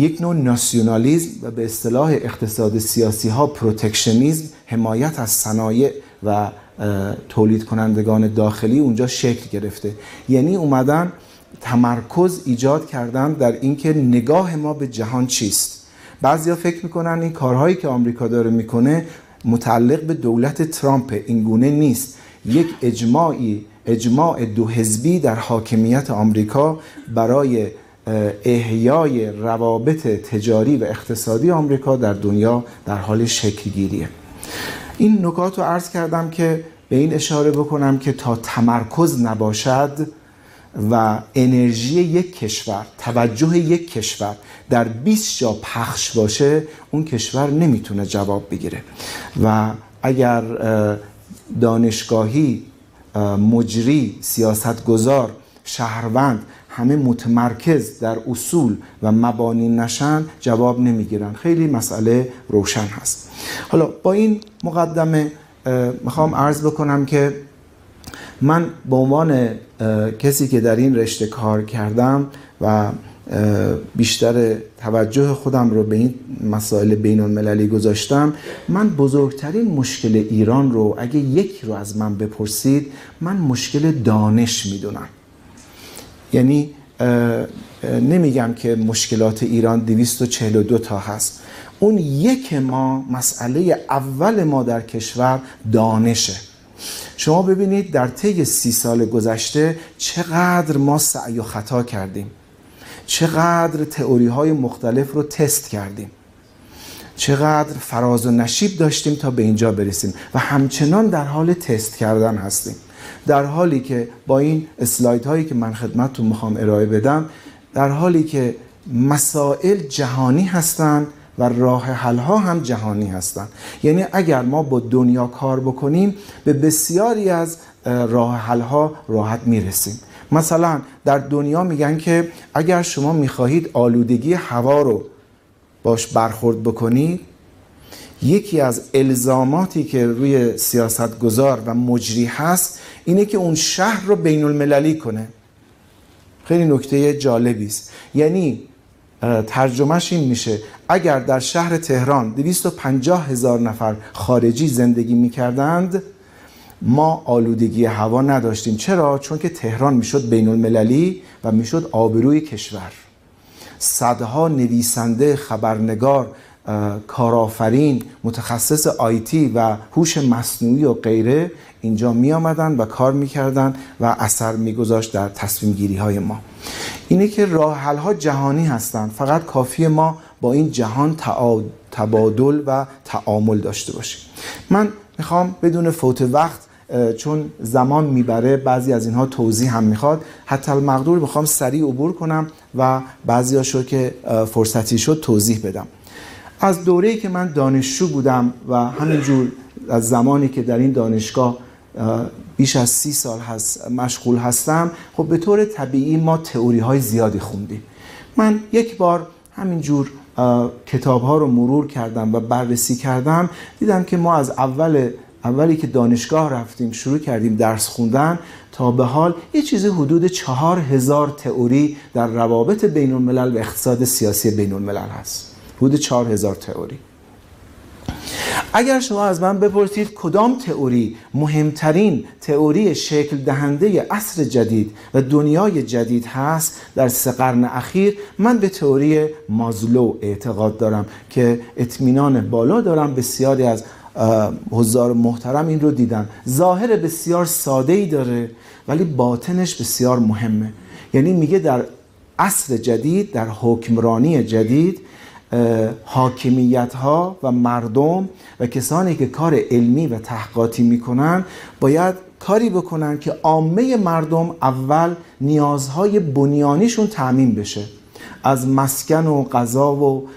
یک نوع ناسیونالیزم و به اصطلاح اقتصاد سیاسی ها protectionism حمایت از صنایع و تولید کنندگان داخلی اونجا شکل گرفته. یعنی اومدن تمرکز ایجاد کردن در اینکه نگاه ما به جهان چیست. بعضیا فکر می‌کنن این کارهایی که آمریکا داره می‌کنه متعلق به دولت ترامپ اینگونه نیست. یک اجماعی اجماع دو حزبی در حاکمیت آمریکا برای احیای روابط تجاری و اقتصادی آمریکا در دنیا در حال شکل گیریه این نکات رو عرض کردم که به این اشاره بکنم که تا تمرکز نباشد و انرژی یک کشور توجه یک کشور در 20 جا پخش باشه اون کشور نمی‌تونه جواب بگیره. و اگر دانشگاهی مجری سیاستگزار شهروند همه متمرکز در اصول و مبانی نشن جواب نمی‌گیرن. خیلی مسئله روشن هست. حالا با این مقدمه می‌خوام عرض بکنم که من به عنوان کسی که در این رشته کار کردم و بیشتر توجه خودم رو به این مسائل بین المللی گذاشتم من بزرگترین مشکل ایران رو اگه یک رو از من بپرسید من مشکل دانش می‌دونم. یعنی نمیگم که مشکلات ایران 242 تا هست. اون یک ما مسئله اول ما در کشور دانشه. شما ببینید در طی سی سال گذشته چقدر ما سعی و خطا کردیم. چقدر تئوری های مختلف رو تست کردیم. چقدر فراز و نشیب داشتیم تا به اینجا برسیم. و همچنان در حال تست کردن هستیم. در حالی که با این اسلاید هایی که من خدمتتون می‌خوام ارائه بدم در حالی که مسائل جهانی هستند و راه حل ها هم جهانی هستند یعنی اگر ما با دنیا کار بکنیم به بسیاری از راه حل ها راحت می‌رسیم. مثلا در دنیا میگن که اگر شما می‌خواهید آلودگی هوا رو باش برخورد بکنید یکی از الزاماتی که روی سیاستگزار و مجری هست اینه که اون شهر رو بین المللی کنه. خیلی نکته جالبی است. یعنی ترجمهش این میشه اگر در شهر تهران 250 هزار نفر خارجی زندگی می‌کردند ما آلودگی هوا نداشتیم. چرا؟ چون که تهران می‌شد بین المللی و می‌شد آبروی کشور. صدها نویسنده خبرنگار کارآفرین متخصص آیتی و هوش مصنوعی و غیره اینجا می آمدن و کار می‌کردن و اثر میگذاشت در تصمیم گیری های ما. اینه که راه حل ها جهانی هستند. فقط کافی ما با این جهان تبادل و تعامل داشته باشیم. من می‌خوام بدون فوت وقت چون زمان می‌بره بعضی از اینها توضیح هم می‌خواد. حتی المقدور می‌خوام سریع عبور کنم و بعضی شو که فرصتی شد توضیح بدم. از دوره‌ای که من دانشجو بودم و همینجور از زمانی که در این دانشگاه بیش از سی سال هست مشغول هستم. خب به طور طبیعی ما تئوری های زیادی خوندیم. من یک بار همینجور کتاب ها رو مرور کردم و بررسی کردم. دیدم که ما از اول اولی که دانشگاه رفتیم شروع کردیم درس خوندن تا به حال یه چیزی حدود چهار هزار تئوری در روابط بین الملل و اقتصاد سیاسی بین الملل هست. حدود چهار هزار تئوری. اگر شما از من بپرسید کدام تئوری مهمترین تئوری شکل دهنده عصر جدید و دنیای جدید هست در سه قرن اخیر من به تئوری مازلو اعتقاد دارم که اطمینان بالا دارم. بسیاری از حضار محترم این رو دیدن. ظاهر بسیار ساده ای داره ولی باطنش بسیار مهمه. یعنی میگه در عصر جدید در حکمرانی جدید حاکمیت ها و مردم و کسانی که کار علمی و تحقیقاتی می‌کنن باید کاری بکنن که عامه مردم اول نیازهای بنیانیشون تعمین بشه. از مسکن و غذا و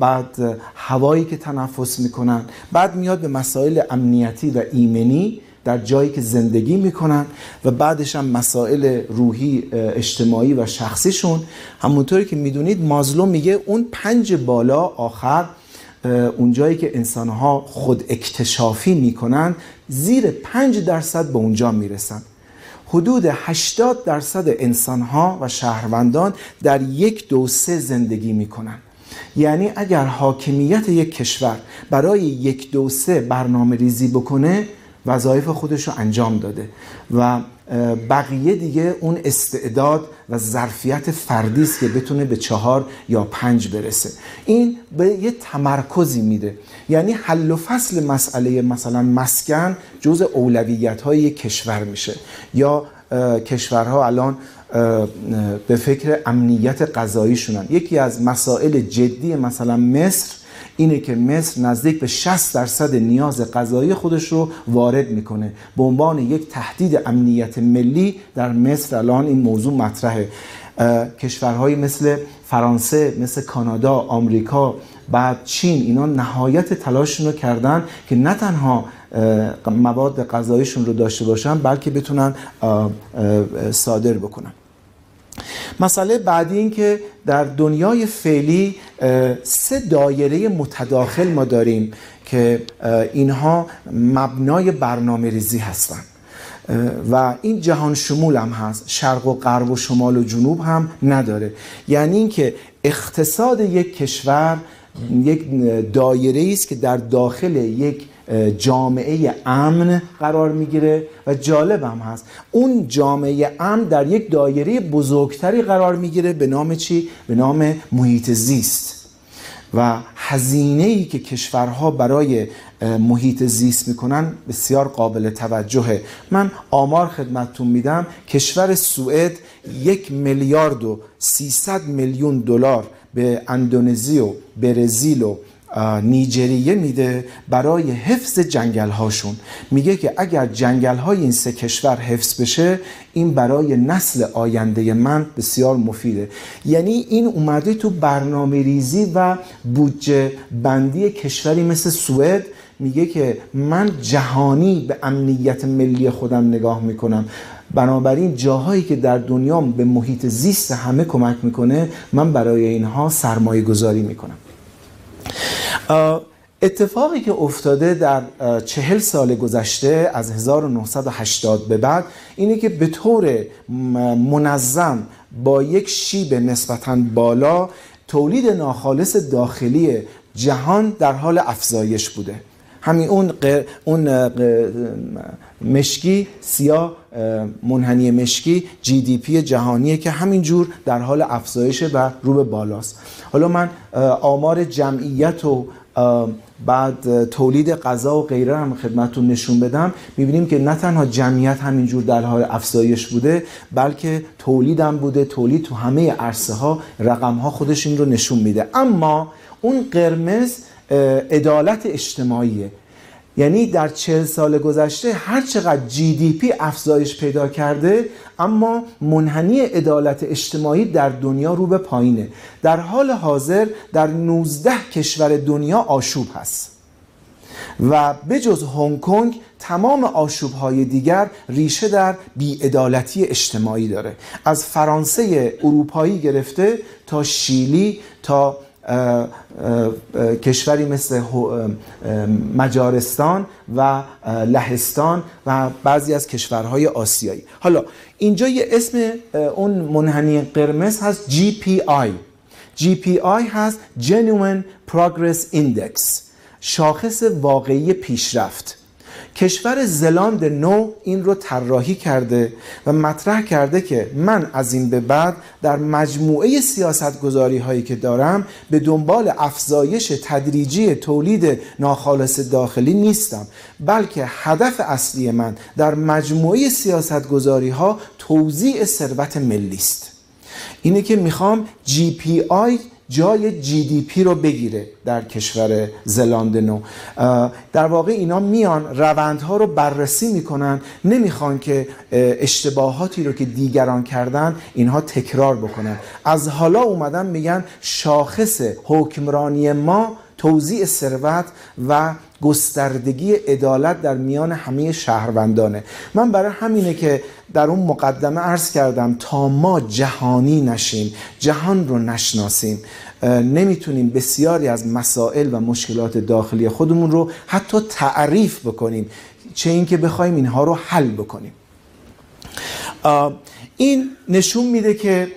بعد هوایی که تنفس می‌کنن بعد میاد به مسائل امنیتی و ایمنی در جایی که زندگی می‌کنن و بعدش هم مسائل روحی اجتماعی و شخصیشون همونطوری که می‌دونید مازلو میگه اون پنج بالا آخر اون جایی که انسانها خود اکتشافی می‌کنن زیر پنج درصد به اونجا می‌رسن. حدود 80 درصد انسانها و شهروندان در یک دو سه زندگی می‌کنن. یعنی اگر حاکمیت یک کشور برای یک دو سه برنامه ریزی بکنه وظایف خودش رو انجام داده. و بقیه دیگه اون استعداد و ظرفیت فردی است که بتونه به چهار یا پنج برسه. این به یه تمرکزی میده. یعنی حل و فصل مسئله مثلا مسکن جز اولویت های کشور میشه. یا کشورها الان به فکر امنیت غذاییشونن. یکی از مسائل جدی مثلا مصر اینه که مصر نزدیک به 60 درصد نیاز غذایی خودش رو وارد می‌کنه. به عنوان یک تهدید امنیت ملی در مصر الان این موضوع مطرحه. کشورهایی مثل فرانسه مثل کانادا آمریکا بعد چین اینا نهایت تلاششون رو کردن که نه تنها مواد غذاییشون رو داشته باشن بلکه بتونن صادر بکنن. مسئله بعدی این که در دنیای فعلی سه دایره متداخل ما داریم که اینها مبنای برنامه ریزی هستند و این جهان شمول هم هست شرق و غرب و شمال و جنوب هم نداره. یعنی اینکه اقتصاد یک کشور یک دایره است که در داخل یک جامعه امن قرار می‌گیره و جالب هم هست. اون جامعه امن در یک دایره بزرگتری قرار می‌گیره به نام چی؟ به نام محیط زیست. و هزینه که کشورها برای محیط زیست می‌کنن بسیار قابل توجهه. من آمار خدمتتون میدم کشور سوئد یک میلیارد و 300 میلیون دلار به اندونزی و برزیل و نیجریه میده برای حفظ جنگل هاشون میگه که اگر جنگل های این سه کشور حفظ بشه این برای نسل آینده من بسیار مفیده. یعنی این اومده تو برنامه ریزی و بودجه بندی کشوری مثل سوئد. میگه که من جهانی به امنیت ملی خودم نگاه می‌کنم. بنابراین جاهایی که در دنیا به محیط زیست همه کمک می‌کنه من برای اینها سرمایه گذاری می‌کنم. اتفاقی که افتاده در چهل سال گذشته از 1980 به بعد اینه که به طور منظم با یک شیب نسبتا بالا تولید ناخالص داخلی جهان در حال افزایش بوده. همین اون اون مشکی سیاه منحنی مشکی جی دی پی جهانیه که همینجور در حال افزایشه و رو به بالاست. حالا من آمار جمعیت و بعد تولید غذا و غیره هم خدمتتون نشون بدم. می‌بینیم که نه تنها جمعیت همینجور در حال افزایش بوده بلکه تولید هم بوده. تولید تو همه عرصه ها رقم ها خودش این رو نشون میده. اما اون قرمز عدالت اجتماعیه. یعنی در چهل سال گذشته هر چقدر جی دی پی افزایش پیدا کرده اما منحنی عدالت اجتماعی در دنیا رو به پایینه. در حال حاضر در 19 کشور دنیا آشوب هست. و بجز هنگ کنگ تمام آشوب های دیگر ریشه در بیعدالتی اجتماعی داره. از فرانسه اروپایی گرفته تا شیلی تا کشوری مثل مجارستان و لهستان و بعضی از کشورهای آسیایی. حالا اینجا یه اسم اون منحنی قرمز هست GPI GPI هست Genuine Progress Index شاخص واقعی پیشرفت. کشور زلاند نو این رو طراحی کرده و مطرح کرده که من از این به بعد در مجموعه سیاست گذاری هایی که دارم به دنبال افزایش تدریجی تولید ناخالص داخلی نیستم بلکه هدف اصلی من در مجموعه سیاست گذاری ها توزیع ثروت ملی است. اینه که می‌خوام GPI جای GDP رو بگیره در کشور زلاند نو در واقع اینا میان روندها رو بررسی می‌کنن نمی‌خوان که اشتباهاتی رو که دیگران کردن اینها تکرار بکنن. از حالا اومدن میگن شاخص حکمرانی ما توزیع ثروت و گستردگی عدالت در میان همه شهروندانه. من برای همینه که در اون مقدمه عرض کردم تا ما جهانی نشیم جهان رو نشناسیم نمی‌تونیم بسیاری از مسائل و مشکلات داخلی خودمون رو حتی تعریف بکنیم چه اینکه بخوایم اینها رو حل بکنیم. این نشون میده که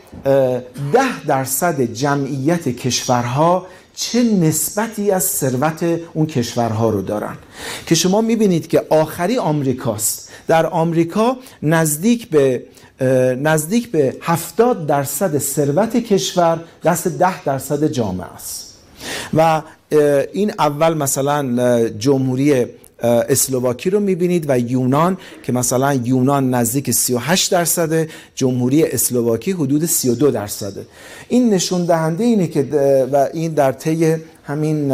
ده درصد جمعیت کشورها چه نسبتی از ثروت اون کشورها رو دارن. که شما می‌بینید که آخری آمریکاست. در آمریکا نزدیک به نزدیک به 70 درصد ثروت کشور دست 10 درصد جامعه است. و این اول مثلا جمهوری اسلواکی رو می‌بینید و یونان که مثلا یونان نزدیک 38 درصده جمهوری اسلواکی حدود 32 درصده. این نشون دهنده اینه که و این در طی همین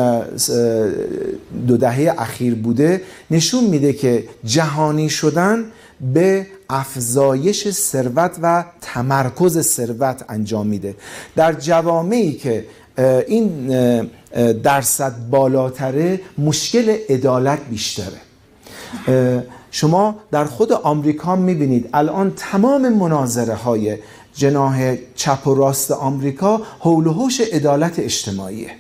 دو دهه اخیر بوده نشون میده که جهانی شدن به افزایش ثروت و تمرکز ثروت انجام میده. در جوامعی که این درصد بالاتره مشکل عدالت بیشتره. شما در خود آمریکا می‌بینید الان تمام مناظره های جناح چپ و راست آمریکا حول و حوش عدالت اجتماعیه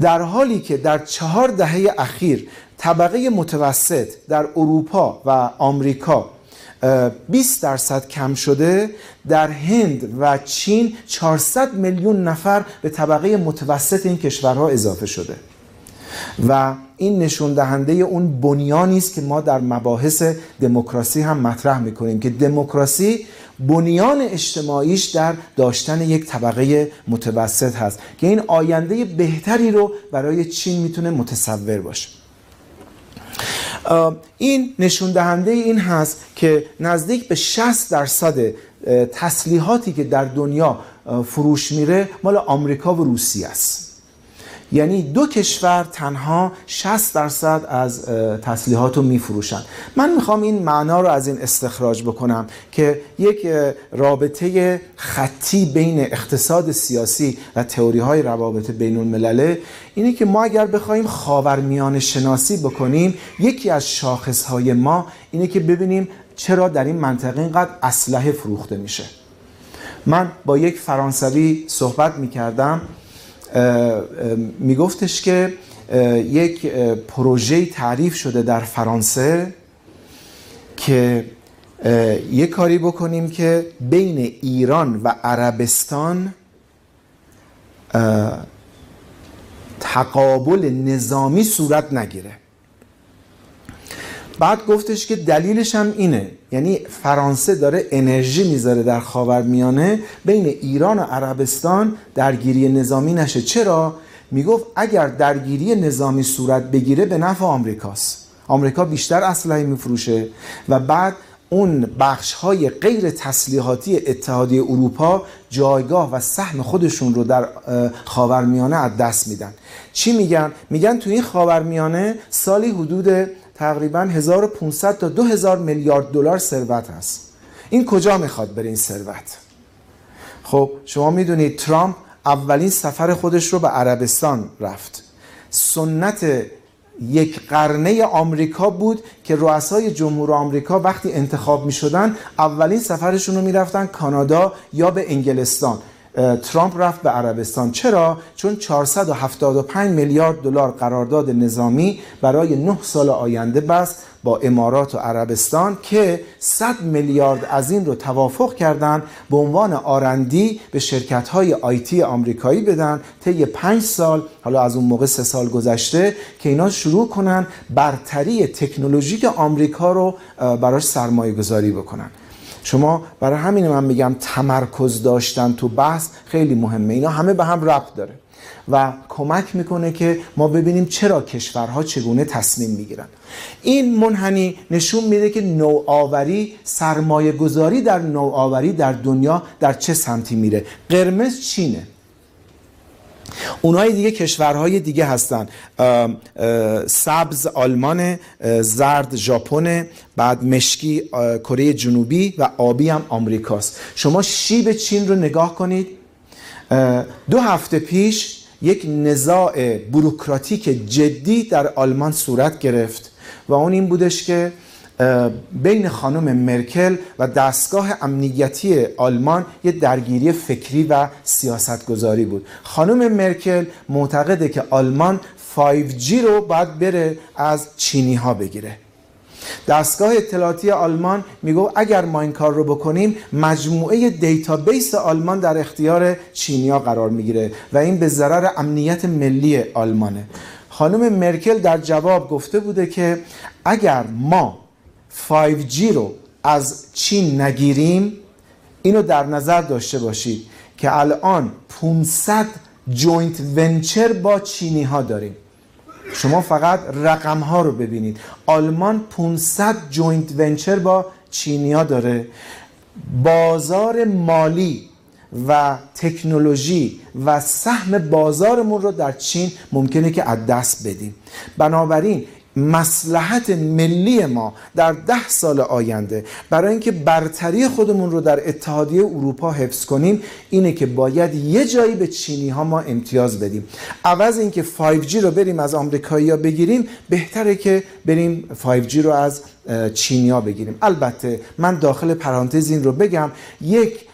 در حالی که در چهار دهه اخیر طبقه متوسط در اروپا و آمریکا 20 درصد کم شده در هند و چین 400 میلیون نفر به طبقه متوسط این کشورها اضافه شده. و این نشون دهنده اون بنیانی است که ما در مباحث دموکراسی هم مطرح می‌کنیم که دموکراسی بنیان اجتماعیش در داشتن یک طبقه متوسط هست که این آینده بهتری رو برای چین می‌تونه متصور باشه. این نشون دهنده این هست که نزدیک به 60 درصد تسلیحاتی که در دنیا فروش میره مال آمریکا و روسیه است. یعنی دو کشور تنها 60 درصد از تسلیحات رو میفروشن. من می‌خوام این معنا رو از این استخراج بکنم که یک رابطه خطی بین اقتصاد سیاسی و تئوری های روابط بین الملله اینه که ما اگر بخوایم خاورمیانه شناسی بکنیم یکی از شاخص های ما اینه که ببینیم چرا در این منطقه اینقدر اسلحه فروخته میشه. من با یک فرانسوی صحبت می‌کردم میگفتش که یک پروژه تعریف شده در فرانسه که یک کاری بکنیم که بین ایران و عربستان تقابل نظامی صورت نگیره. بعد گفتش که دلیلش هم اینه. یعنی فرانسه داره انرژی می‌ذاره در خاورمیانه. بین ایران و عربستان درگیری نظامی نشه. چرا؟ می‌گفت اگر درگیری نظامی صورت بگیره به نفع آمریکاست. آمریکا بیشتر اسلحه میفروشه و بعد اون بخش های غیر تسلیحاتی اتحادیه اروپا جایگاه و سهم خودشون رو در خاورمیانه از دست میدن. چی میگن؟ میگن تو این خاورمیانه سالی حدود تقریبا 1500 تا 2000 میلیارد دلار ثروت هست. این کجا می‌خواد بره این ثروت؟ خب شما می‌دونید ترامپ اولین سفر خودش رو به عربستان رفت. سنت یک قرنه آمریکا بود که رؤسای جمهور آمریکا وقتی انتخاب می شدن اولین سفرشون رو می‌رفتن کانادا یا به انگلستان. ترامپ رفت به عربستان. چرا؟ چون 475 میلیارد دلار قرارداد نظامی برای 9 سال آینده بست با امارات و عربستان که 100 میلیارد از این رو توافق کردن به عنوان آرندی به شرکت های آیتی آمریکایی بدن طی 5 سال حالا از اون موقع سه سال گذشته که اینا شروع کنن برتری تکنولوژیک آمریکا رو براش سرمایه گذاری بکنن. شما برای همین من میگم تمرکز داشتن تو بحث خیلی مهمه. اینا همه به هم ربط داره. و کمک می‌کنه که ما ببینیم چرا کشورها چگونه تصمیم می‌گیرن. این منحنی نشون میده که نوآوری سرمایه گذاری در نوآوری در دنیا در چه سمتی میره. قرمز چینه. اونهای دیگه کشورهای دیگه هستن. سبز آلمان زرد ژاپن بعد مشکی کره جنوبی و آبی هم آمریکاست. شما شیب چین رو نگاه کنید. دو هفته پیش یک نزاع بروکراتیک جدی در آلمان صورت گرفت و اون این بودش که بین خانم مرکل و دستگاه امنیتی آلمان یه درگیری فکری و سیاستگذاری بود. خانم مرکل معتقده که آلمان 5G رو باید بره از چینی ها بگیره. دستگاه اطلاعاتی آلمان میگه اگر ما این کار رو بکنیم مجموعه database آلمان در اختیار چینیا قرار می‌گیره و این به ضرر امنیت ملی آلمانه. خانم مرکل در جواب گفته بوده که اگر ما 5G رو از چین نگیریم اینو در نظر داشته باشید که الان 500 joint venture با چینی ها داریم. شما فقط رقم ها رو ببینید. آلمان 500 joint venture با چینیا داره. بازار مالی و تکنولوژی و سهم بازارمون رو در چین ممکنه که از دست بدیم. بنابراین مصلحت ملی ما در ده سال آینده برای اینکه برتری خودمون رو در اتحادیه اروپا حفظ کنیم اینه که باید یه جایی به چینی ها ما امتیاز بدیم. عوض اینکه 5G رو بریم از آمریکایی ها بگیریم بهتره که بریم 5G رو از چینیا بگیریم. البته من داخل پرانتز این رو بگم یک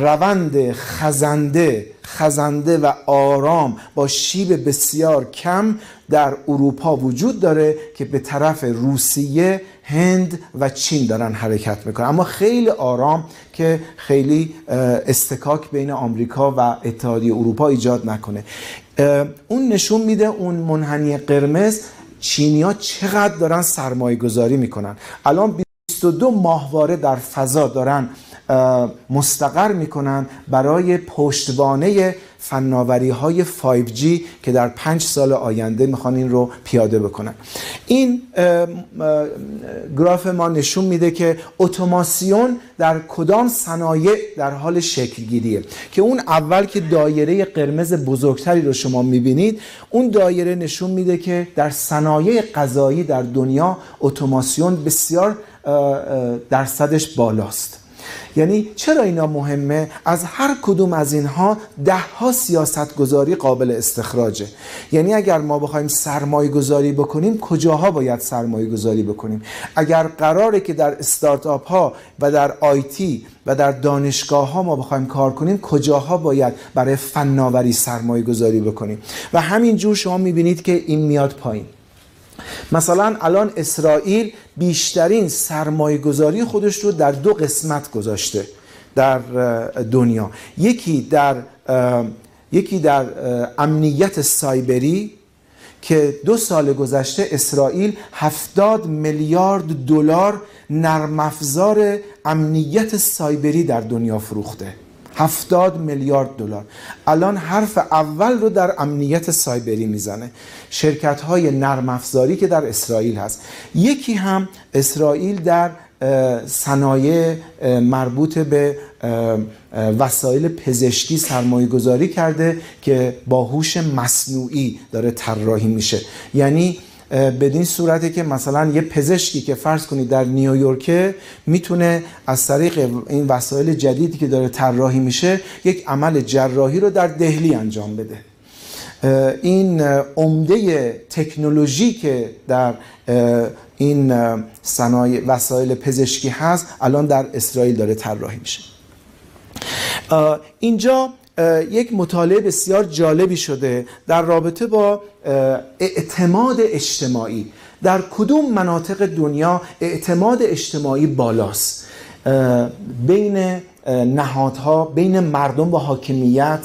روند خزنده خزنده و آرام با شیب بسیار کم در اروپا وجود داره که به طرف روسیه هند و چین دارن حرکت می‌کنن. اما خیلی آرام که خیلی استکاک بین آمریکا و اتحادیه اروپا ایجاد نکنه. اون نشون میده اون منحنی قرمز چینیا چقدر دارن سرمایه گذاری می‌کنن. الان 22 ماهواره در فضا دارن مستقر می‌کنن برای پشتوانه فناوری های 5G که در پنج سال آینده می‌خوان این رو پیاده بکنن. این گراف ما نشون میده که اتوماسیون در کدام صنایع در حال شکل گیریه که اون اول که دایره قرمز بزرگتری رو شما می‌بینید اون دایره نشون میده که در صنایع غذایی در دنیا اتوماسیون بسیار درصدش بالاست. یعنی چرا اینا مهمه؟ از هر کدوم از اینها ده ها سیاست گذاری قابل استخراجه. یعنی اگر ما بخوایم سرمایه گذاری بکنیم کجاها باید سرمایه گذاری بکنیم؟ اگر قراره که در استارتاپ ها و در آیتی و در دانشگاه ها ما بخوایم کار کنیم کجاها باید برای فناوری سرمایه گذاری بکنیم؟ و همینجور شما می‌بینید که این میاد پایین. مثلا الان اسرائیل بیشترین سرمایه گذاری خودش رو در دو قسمت گذاشته در دنیا. یکی در یکی در امنیت سایبری که دو سال گذشته اسرائیل 70 میلیارد دلار نرم افزار امنیت سایبری در دنیا فروخته. 70 میلیارد دلار. الان حرف اول رو در امنیت سایبری می‌زنه. شرکت های نرم افزاری که در اسرائیل هست. یکی هم اسرائیل در صنایع مربوط به وسایل پزشکی سرمایه گذاری کرده که با هوش مصنوعی داره طراحی میشه. یعنی بدین صورته که مثلا یه پزشکی که فرض کنید در نیویورک می‌تونه از طریق این وسایل جدیدی که داره طراحی میشه یک عمل جراحی رو در دهلی انجام بده. این عمده تکنولوژی که در این صنایع وسایل پزشکی هست الان در اسرائیل داره طراحی میشه. اینجا یک مطالعه بسیار جالبی شده در رابطه با اعتماد اجتماعی. در کدوم مناطق دنیا اعتماد اجتماعی بالاست؟ بین نهادها بین مردم و حاکمیت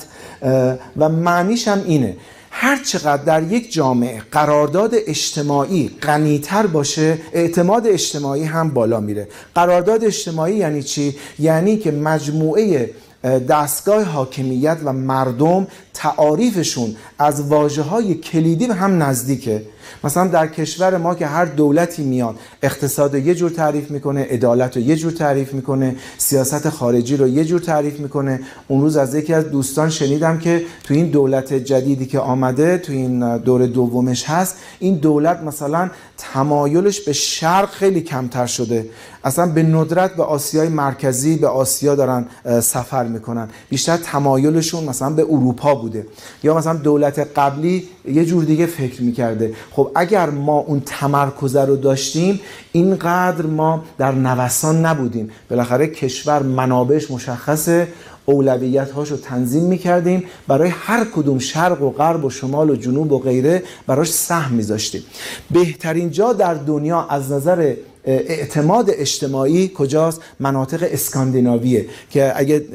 و معنیش هم اینه. هر چقدر در یک جامعه قرارداد اجتماعی غنیتر باشه اعتماد اجتماعی هم بالا میره. قرارداد اجتماعی یعنی چی؟ یعنی که مجموعه دستگاه حاکمیت و مردم تعاریفشون از واجه کلیدی به هم نزدیکه. مثلا در کشور ما که هر دولتی میاد اقتصاد رو یه جور تعریف می‌کنه عدالت رو یه جور تعریف می‌کنه سیاست خارجی رو یه جور تعریف می‌کنه. اون روز از یکی از دوستان شنیدم که تو این دولت جدیدی که آمده تو این دور دومش هست این دولت مثلا تمایلش به شرق خیلی کمتر شده. اصلا به ندرت به آسیای مرکزی به آسیا دارن سفر می‌کنن. بیشتر تمایلشون مثلا به اروپا بوده. یا مثلا دولت قبلی یه جور دیگه فکر می‌کرده. خب اگر ما اون تمرکزه رو داشتیم اینقدر ما در نوسان نبودیم. بالاخره کشور منابعش مشخصه اولویت رو تنظیم می‌کردیم. برای هر کدوم شرق و غرب و شمال و جنوب و غیره براش سهم میذاشتیم. بهترین جا در دنیا از نظر اعتماد اجتماعی کجاست؟ مناطق اسکاندیناویه که اگه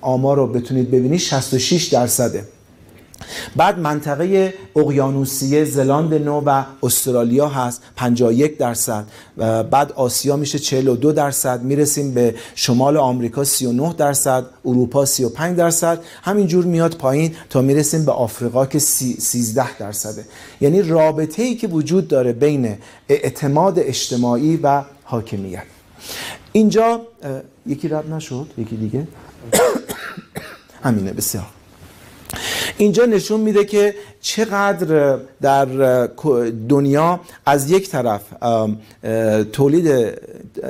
آمار رو بتونید ببینید 66 درصده. بعد منطقه اقیانوسیه زلاند نو و استرالیا هست 51 درصد. بعد آسیا میشه 42 درصد. می‌رسیم به شمال آمریکا 39 درصد اروپا 35 درصد. همینجور میاد پایین تا می‌رسیم به آفریقا که 13 درصده. یعنی رابطه ای که وجود داره بین اعتماد اجتماعی و حاکمیت. اینجا یکی رد نشد یکی دیگه. همینه بسیار. اینجا نشون میده که چقدر در دنیا از یک طرف تولید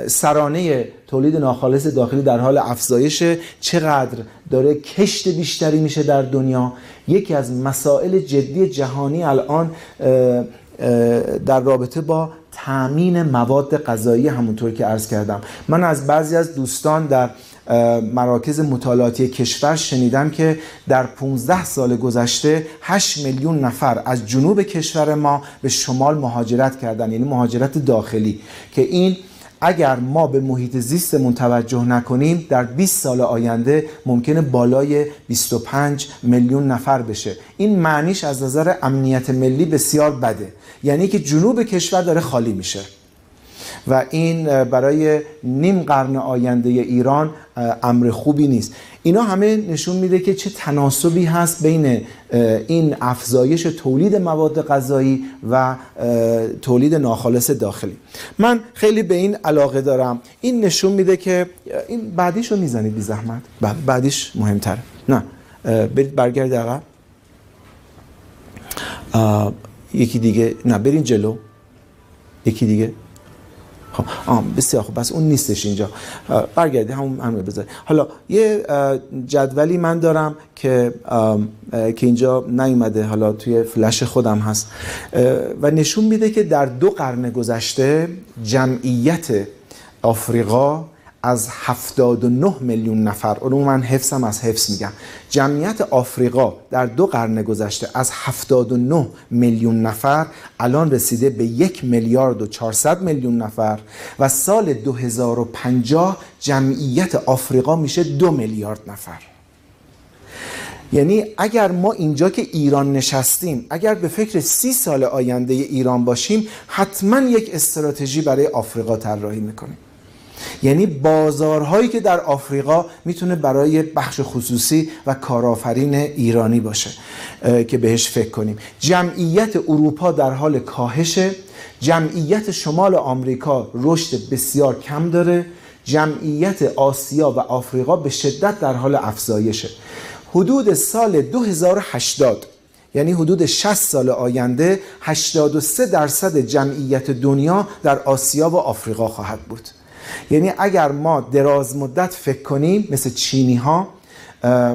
سرانه تولید ناخالص داخلی در حال افزایش چقدر داره کشت بیشتری میشه در دنیا. یکی از مسائل جدی جهانی الان در رابطه با تامین مواد غذایی همونطور که عرض کردم. من از بعضی از دوستان در مراکز مطالعاتی کشور شنیدم که در 15 سال گذشته 8 میلیون نفر از جنوب کشور ما به شمال مهاجرت کردن یعنی مهاجرت داخلی که این اگر ما به محیط زیستمون توجه نکنیم در 20 سال آینده ممکنه بالای 25 میلیون نفر بشه. این معنیش از نظر امنیت ملی بسیار بده. یعنی که جنوب کشور داره خالی میشه. و این برای نیم قرن آینده ایران امر خوبی نیست. اینا همه نشون میده که چه تناسبی هست بین این افزایش تولید مواد غذایی و تولید ناخالص داخلی. من خیلی به این علاقه دارم. این نشون میده که این بعدیش رو می‌زنید بی زحمت. بعدیش مهمتره نه. برید برگرد عقب. یکی دیگه نه برین جلو. یکی دیگه. خب بسیار خوب. بس اون نیستش اینجا. برگردی همون همون بذار حالا یه جدولی من دارم که که اینجا نیومده حالا توی فلش خودم هست. و نشون میده که در دو قرن گذشته جمعیت آفریقا از 79 میلیون نفر اون من حفظم از حفظ میگم. جمعیت آفریقا در دو قرن گذشته از 79 میلیون نفر الان رسیده به یک میلیارد و 400 میلیون نفر و سال 2050 جمعیت آفریقا میشه دو میلیارد نفر. یعنی اگر ما اینجا که ایران نشستیم اگر به فکر سی سال آینده ایران باشیم حتما یک استراتژی برای آفریقا طراحی می‌کنیم. یعنی بازارهایی که در آفریقا می‌تونه برای بخش خصوصی و کارآفرین ایرانی باشه که بهش فکر کنیم. جمعیت اروپا در حال کاهشه. جمعیت شمال آمریکا رشد بسیار کم داره. جمعیت آسیا و آفریقا به شدت در حال افزایشه. حدود سال 2080 یعنی حدود 60 سال آینده 83 درصد جمعیت دنیا در آسیا و آفریقا خواهد بود. یعنی اگر ما دراز مدت فکر کنیم مثل چینی ها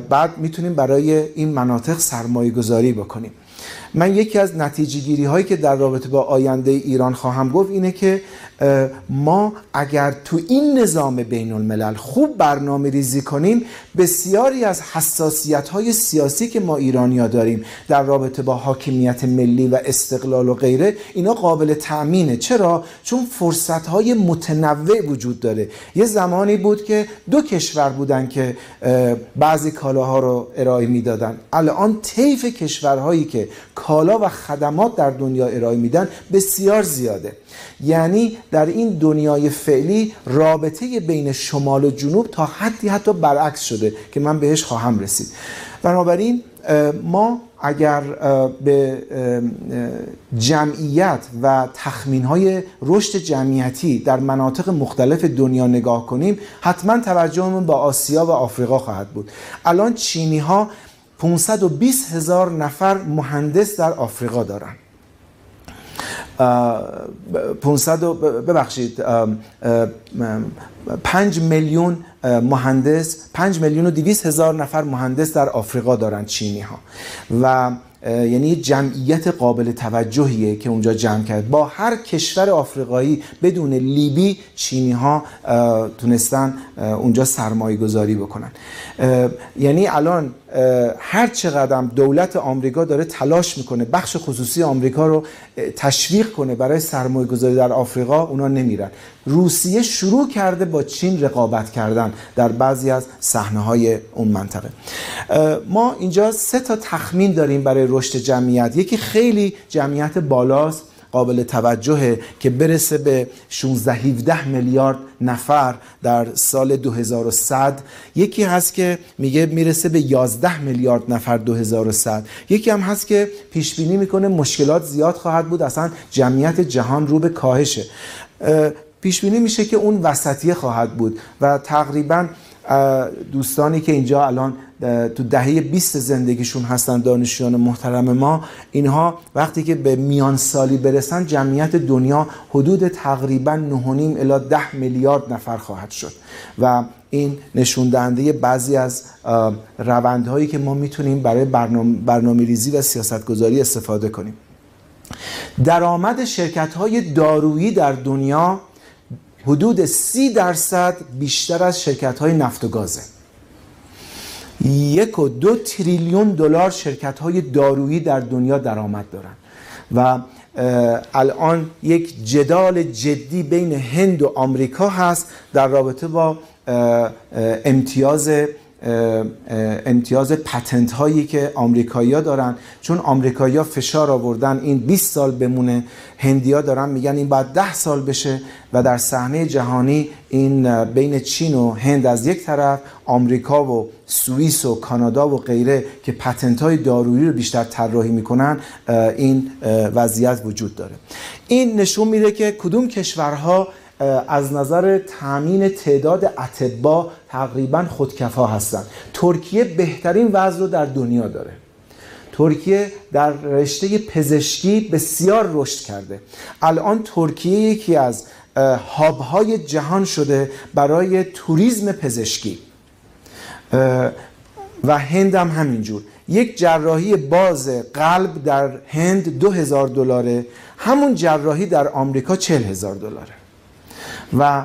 بعد می‌تونیم برای این مناطق سرمایه گذاری بکنیم. من یکی از نتیجه گیری هایی که در رابطه با آینده ایران خواهم گفت اینه که ما اگر تو این نظام بین الملل خوب برنامه ریزی کنیم بسیاری از حساسیت های سیاسی که ما ایرانیا داریم در رابطه با حاکمیت ملی و استقلال و غیره اینا قابل تأمینه. چرا؟ چون فرصت های متنوع وجود داره. یه زمانی بود که دو کشور بودن که بعضی کالاها رو ارائه می‌دادن. الان طیف کشورهایی که کالا و خدمات در دنیا ارائه میدن بسیار زیاده. یعنی در این دنیای فعلی رابطه بین شمال و جنوب تا حدی حتی برعکس شده که من بهش خواهم رسید. بنابراین ما اگر به جمعیت و تخمین های رشد جمعیتی در مناطق مختلف دنیا نگاه کنیم حتما توجهمون با آسیا و آفریقا خواهد بود. الان چینی ها 520 هزار نفر مهندس در آفریقا دارند 500 ببخشید 5 میلیون مهندس 5 میلیون و 200 هزار نفر مهندس در آفریقا دارند چینی ها و یعنی جمعیت قابل توجهیه که اونجا جمع کرد. با هر کشور آفریقایی بدون لیبی چینی ها تونستن اونجا سرمایه گذاری بکنن یعنی الان هر چقدر دولت آمریکا داره تلاش می‌کنه بخش خصوصی آمریکا رو تشویق کنه برای سرمایه گذاری در آفریقا اونا نمیرن. روسیه شروع کرده با چین رقابت کردن در بعضی از صحنه های اون منطقه. ما اینجا سه تا تخمین داریم برای رشد جمعیت. یکی خیلی جمعیت بالاست قابل توجهه که برسه به 16 17 میلیارد نفر در سال 2100 یکی هست که میگه می‌رسه به 11 میلیارد نفر 2100 یکی هم هست که پیش بینی می‌کنه مشکلات زیاد خواهد بود. اصلا جمعیت جهان رو به کاهشه. پیش بینی میشه که اون وسطیه خواهد بود و تقریبا دوستانی که اینجا الان تو دهه 20 زندگیشون هستن دانشجویان محترم ما. اینها وقتی که به میان سالی برسن جمعیت دنیا حدود تقریبا 9.5 الی 10 میلیارد نفر خواهد شد. و این نشون دهنده بعضی از روندهایی که ما می‌تونیم برای برنامه, برنامه ریزی و سیاست گذاری استفاده کنیم. درآمد شرکت های دارویی در دنیا حدود سی درصد بیشتر از شرکت های نفت و گازه. یک و دو تریلیون دلار شرکت های دارویی در دنیا درآمد دارن و الان یک جدال جدی بین هند و آمریکا هست در رابطه با امتیاز امتیاز پتنت هایی که آمریکایی‌ها دارن. چون آمریکایی‌ها فشار آوردن این 20 سال بمونه. هندیا دارن میگن این بعد 10 سال بشه و در صحنه جهانی این بین چین و هند از یک طرف آمریکا و سوئیس و کانادا و غیره که پتنت های دارویی رو بیشتر طراحی می‌کنن این وضعیت وجود داره. این نشون میده که کدوم کشورها از نظر تامین تعداد اتبا تقریبا خودکفا هستن. ترکیه بهترین وضع رو در دنیا داره. ترکیه در رشته پزشکی بسیار رشد کرده. الان ترکیه یکی از هابهای جهان شده برای توریسم پزشکی. و هند هم همینجور. یک جراحی باز قلب در هند دو هزار دلاره. همون جراحی در آمریکا چل هزار دلاره. و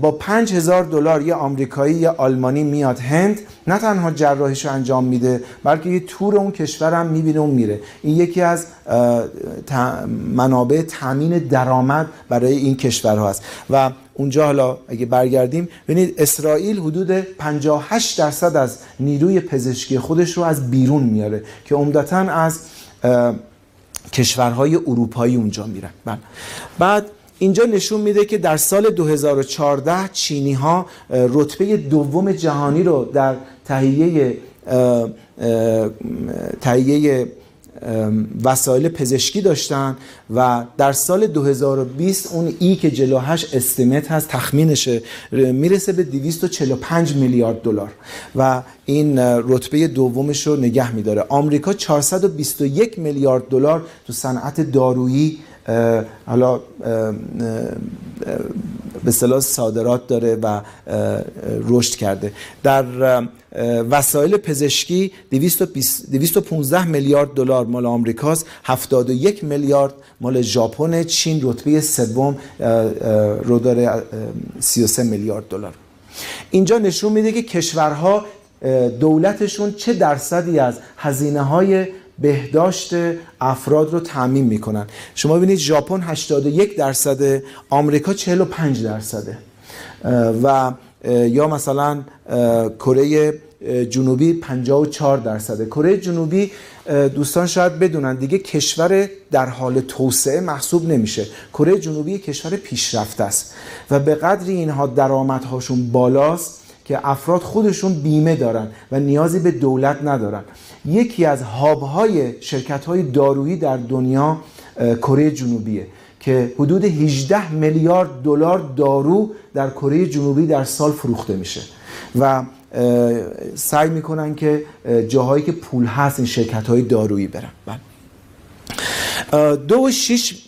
با پنج هزار دلار یه آمریکایی یا آلمانی میاد هند نه تنها جراحیش رو انجام میده بلکه یه تور اون کشور هم می‌بینه و میره. این یکی از منابع تامین درآمد برای این کشورها هست و اونجا حالا اگه برگردیم ببینید اسرائیل حدود 58 درصد از نیروی پزشکی خودش رو از بیرون میاره که عمدتا از کشورهای اروپایی اونجا میرن. بله. بعد اینجا نشون میده که در سال 2014 چینی ها رتبه دوم جهانی رو در تهیه تهیه وسایل پزشکی داشتن و در سال 2020 اون ای که جلوهش استیمت هست تخمینشه می‌رسه به 245 میلیارد دلار و این رتبه دومش رو نگه میداره. آمریکا 421 میلیارد دلار تو صنعت دارویی حالا به صلاح صادرات داره و رشد کرده. در وسایل پزشکی 215 میلیارد دلار مال آمریکاست 71 میلیارد مال ژاپن چین رتبه سوم رو داره 33 میلیارد دلار. اینجا نشون میده که کشورها دولتشون چه درصدی از هزینه های بهداشت افراد رو تعمین می‌کنن. شما ببینید ژاپن 81 درصده آمریکا 45 درصده و یا مثلا کره جنوبی 54 درصده کره جنوبی دوستان شاید بدونن دیگه کشور در حال توسعه محسوب نمیشه. کره جنوبی کشور پیشرفته است. و به قدری اینها درآمدهاشون بالاست که افراد خودشون بیمه دارن و نیازی به دولت ندارن. یکی از هابهای شرکت های دارویی در دنیا کره جنوبیه که حدود 18 میلیارد دلار دارو در کره جنوبی در سال فروخته میشه. و سعی می‌کنن که جاهایی که پول هست این شرکت های دارویی برن. بله. دو و شیش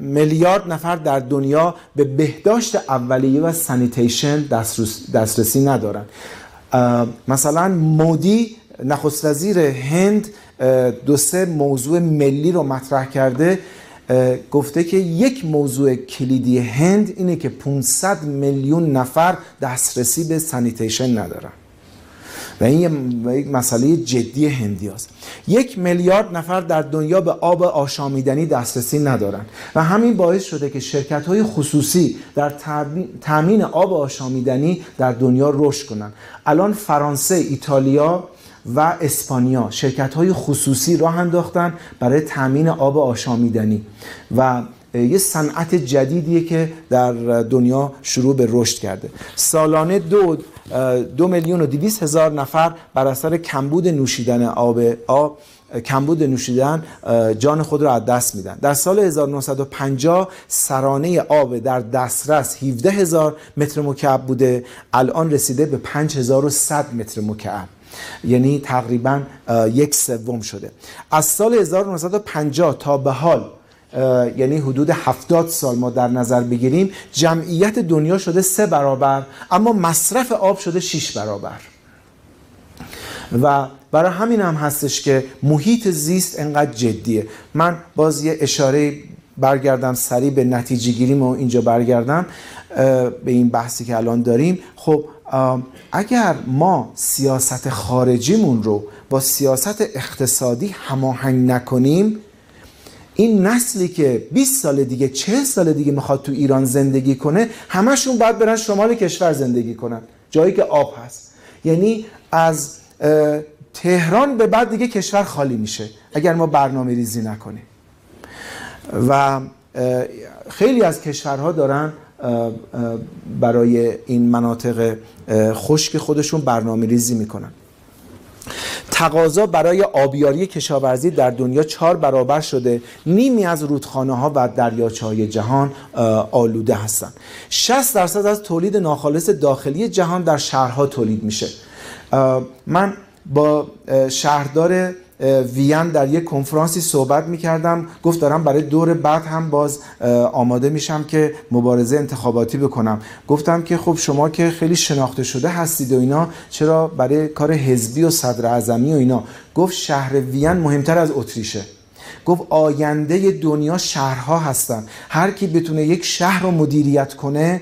میلیارد نفر در دنیا به بهداشت اولیه و سانیتیشن دسترسی ندارن. مثلا مودی نخست وزیر هند دو سه موضوع ملی رو مطرح کرده گفته که یک موضوع کلیدی هند اینه که 500 میلیون نفر دسترسی به سانیتیشن ندارن و این یک مسئله جدی هندی هست. یک میلیارد نفر در دنیا به آب آشامیدنی دسترسی ندارن و همین باعث شده که شرکت های خصوصی در تامین آب آشامیدنی در دنیا رشد کنند. الان فرانسه، ایتالیا و اسپانیا شرکت های خصوصی راه انداختن برای تامین آب آشامیدنی. و یه صنعت جدیدیه که در دنیا شروع به رشد کرده. سالانه دو دو میلیون و دیویس هزار نفر بر اثر کمبود نوشیدن آب آب کمبود نوشیدن جان خود را از دست میدن. در سال 1950 سرانه آب در دسترس 17 هزار متر مکعب بوده. الان رسیده به 5100 متر مکعب. یعنی تقریبا یک سوم شده. از سال 1950 تا به حال یعنی حدود 70 سال ما در نظر بگیریم جمعیت دنیا شده سه برابر اما مصرف آب شده 6 برابر. و برای همین هم هستش که محیط زیست انقدر جدیه. من باز یه اشاره برگردم سریع به نتیجه گیریم و اینجا برگردم به این بحثی که الان داریم. خب اگر ما سیاست خارجیمون رو با سیاست اقتصادی هماهنگ نکنیم این نسلی که 20 سال دیگه 40 سال دیگه می‌خواد تو ایران زندگی کنه همشون باید برن شمال کشور زندگی کنن جایی که آب هست. یعنی از تهران به بعد دیگه کشور خالی میشه اگر ما برنامه ریزی نکنیم. و خیلی از کشورها دارن برای این مناطق خشک خودشون برنامه ریزی می‌کنن. تقاضا برای آبیاری کشاورزی در دنیا چهار برابر شده. نیمی از رودخانه ها و دریاچه های جهان آلوده هستند. 60 درصد از تولید ناخالص داخلی جهان در شهرها تولید میشه. من با شهردار وین در یک کنفرانسی صحبت می‌کردم. گفت دارم برای دور بعد هم باز آماده میشم که مبارزه انتخاباتی بکنم. گفتم که خب شما که خیلی شناخته شده هستید و اینا چرا برای کار حزبی و صدر اعظمی و اینا؟ گفت شهر وین مهمتر از اتریشه. گفت آینده دنیا شهرها هستن. هر کی بتونه یک شهر رو مدیریت کنه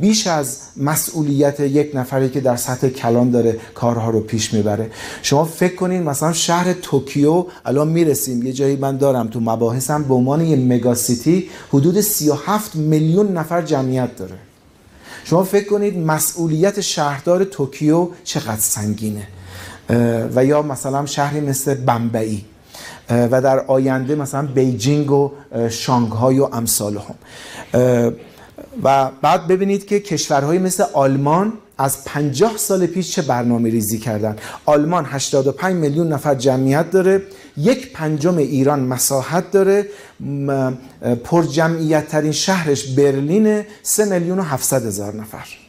بیش از مسئولیت یک نفری که در سطح کلان داره کارها رو پیش می‌بره. شما فکر کنین مثلا شهر توکیو الان می‌رسیم. یه جایی من دارم تو مباحثم به عنوان یه megacity حدود 37 میلیون نفر جمعیت داره. شما فکر کنید مسئولیت شهردار توکیو چقدر سنگینه؟ و یا مثلا شهری مثل بمبئی. و در آینده مثلا بیجینگ و شانگهای و امثال هم و بعد ببینید که کشورهایی مثل آلمان از 50 سال پیش چه برنامه ریزی کردن. آلمان 85 میلیون نفر جمعیت داره یک پنجم ایران مساحت داره پر جمعیت ترین شهرش برلین 3 میلیون و 700 هزار نفر.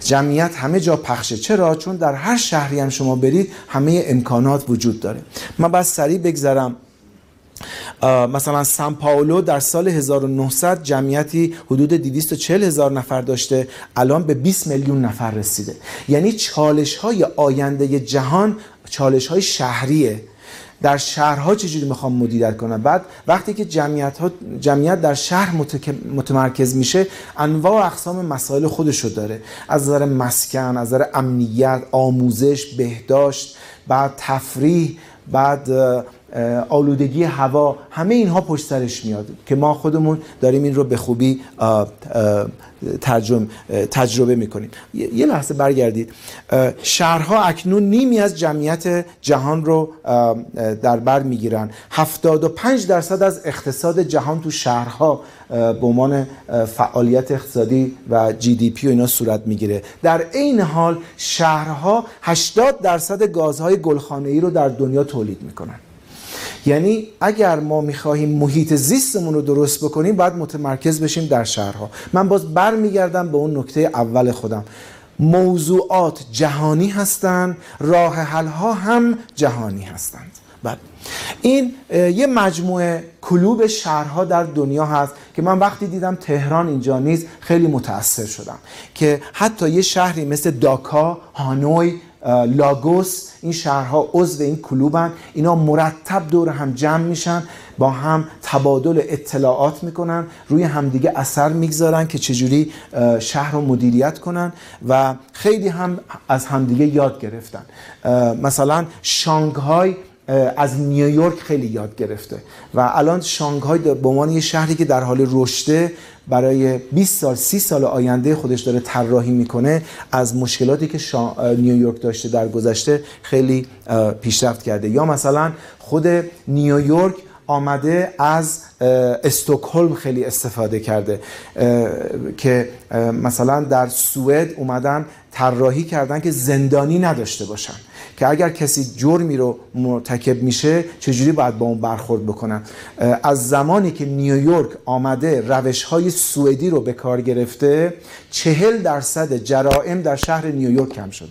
جمعیت همه جا پخشه. چرا؟ چون در هر شهری هم شما برید همه امکانات وجود داره. من باید سریع بگذرم. مثلا سان پائولو در سال 1900 جمعیتی حدود 240 هزار نفر داشته. الان به 20 میلیون نفر رسیده. یعنی چالش های آینده جهان چالش های شهریه. در شهرها چجوری می‌خوام مدیریت کنم؟ بعد وقتی که جمعیت, ها جمعیت در شهر متمرکز میشه انواع و اقسام مسائل خودش رو داره. از نظر مسکن از نظر امنیت آموزش بهداشت بعد تفریح بعد آلودگی هوا همه اینها پشت سرش میاد که ما خودمون داریم این رو به خوبی تجربه می‌کنیم. یه لحظه برگردید. شهرها اکنون نیمی از جمعیت جهان رو در بر می‌گیرن. 75 درصد از اقتصاد جهان تو شهرها به عنوان فعالیت اقتصادی و جی دی پی و اینا صورت می‌گیره. در عین حال شهرها 80 درصد گازهای گلخانه‌ای رو در دنیا تولید می‌کنن. یعنی اگر ما می‌خواهیم محیط زیستمون رو درست بکنیم باید متمرکز بشیم در شهرها. من باز برمیگردم به اون نکته اول خودم. موضوعات جهانی هستند راه حل ها هم جهانی هستند. بعد این یه مجموعه کلوب شهرها در دنیا هست که من وقتی دیدم تهران اینجا نیست خیلی متاثر شدم. که حتی یه شهری مثل داکا، هانوی لاگوس این شهرها عضو این کلوبن. اینا مرتب دور هم جمع میشن با هم تبادل اطلاعات می‌کنن روی همدیگه اثر می‌گذارن که چجوری شهر رو مدیریت کنن و خیلی هم از همدیگه یاد گرفتن. مثلا شانگهای از نیویورک خیلی یاد گرفته. و الان شانگهای به عنوان یه شهری که در حال رشده برای 20 سال 30 سال آینده خودش داره طراحی می‌کنه از مشکلاتی که نیویورک داشته در گذشته خیلی پیشرفت کرده. یا مثلا خود نیویورک آمده از استکهلم خیلی استفاده کرده که مثلا در سوئد اومدن طراحی کردن که زندانی نداشته باشن. که اگر کسی جرمی رو مرتکب میشه چجوری باید با اون برخورد بکنن از زمانی که نیویورک آمده روش های سوئدی رو به کار گرفته چهل درصد جرائم در شهر نیویورک کم شده.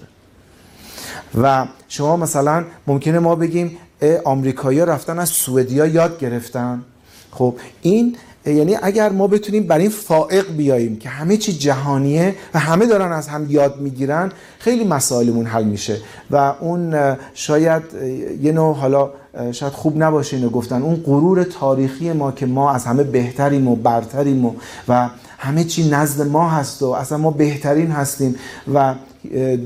و شما مثلا ممکنه ما بگیم آمریکایی‌ها رفتن از سوئدیا یاد گرفتن. خب این یعنی اگر ما بتونیم بر این فائق بیاییم که همه چی جهانیه و همه دارن از هم یاد می‌گیرن خیلی مسائلمون حل میشه. و اون شاید یه نوع حالا شاید خوب نباشه اینو گفتن اون غرور تاریخی ما که ما از همه بهتریم و برتریم و, و همه چی نزد ما هست و اصلا ما بهترین هستیم و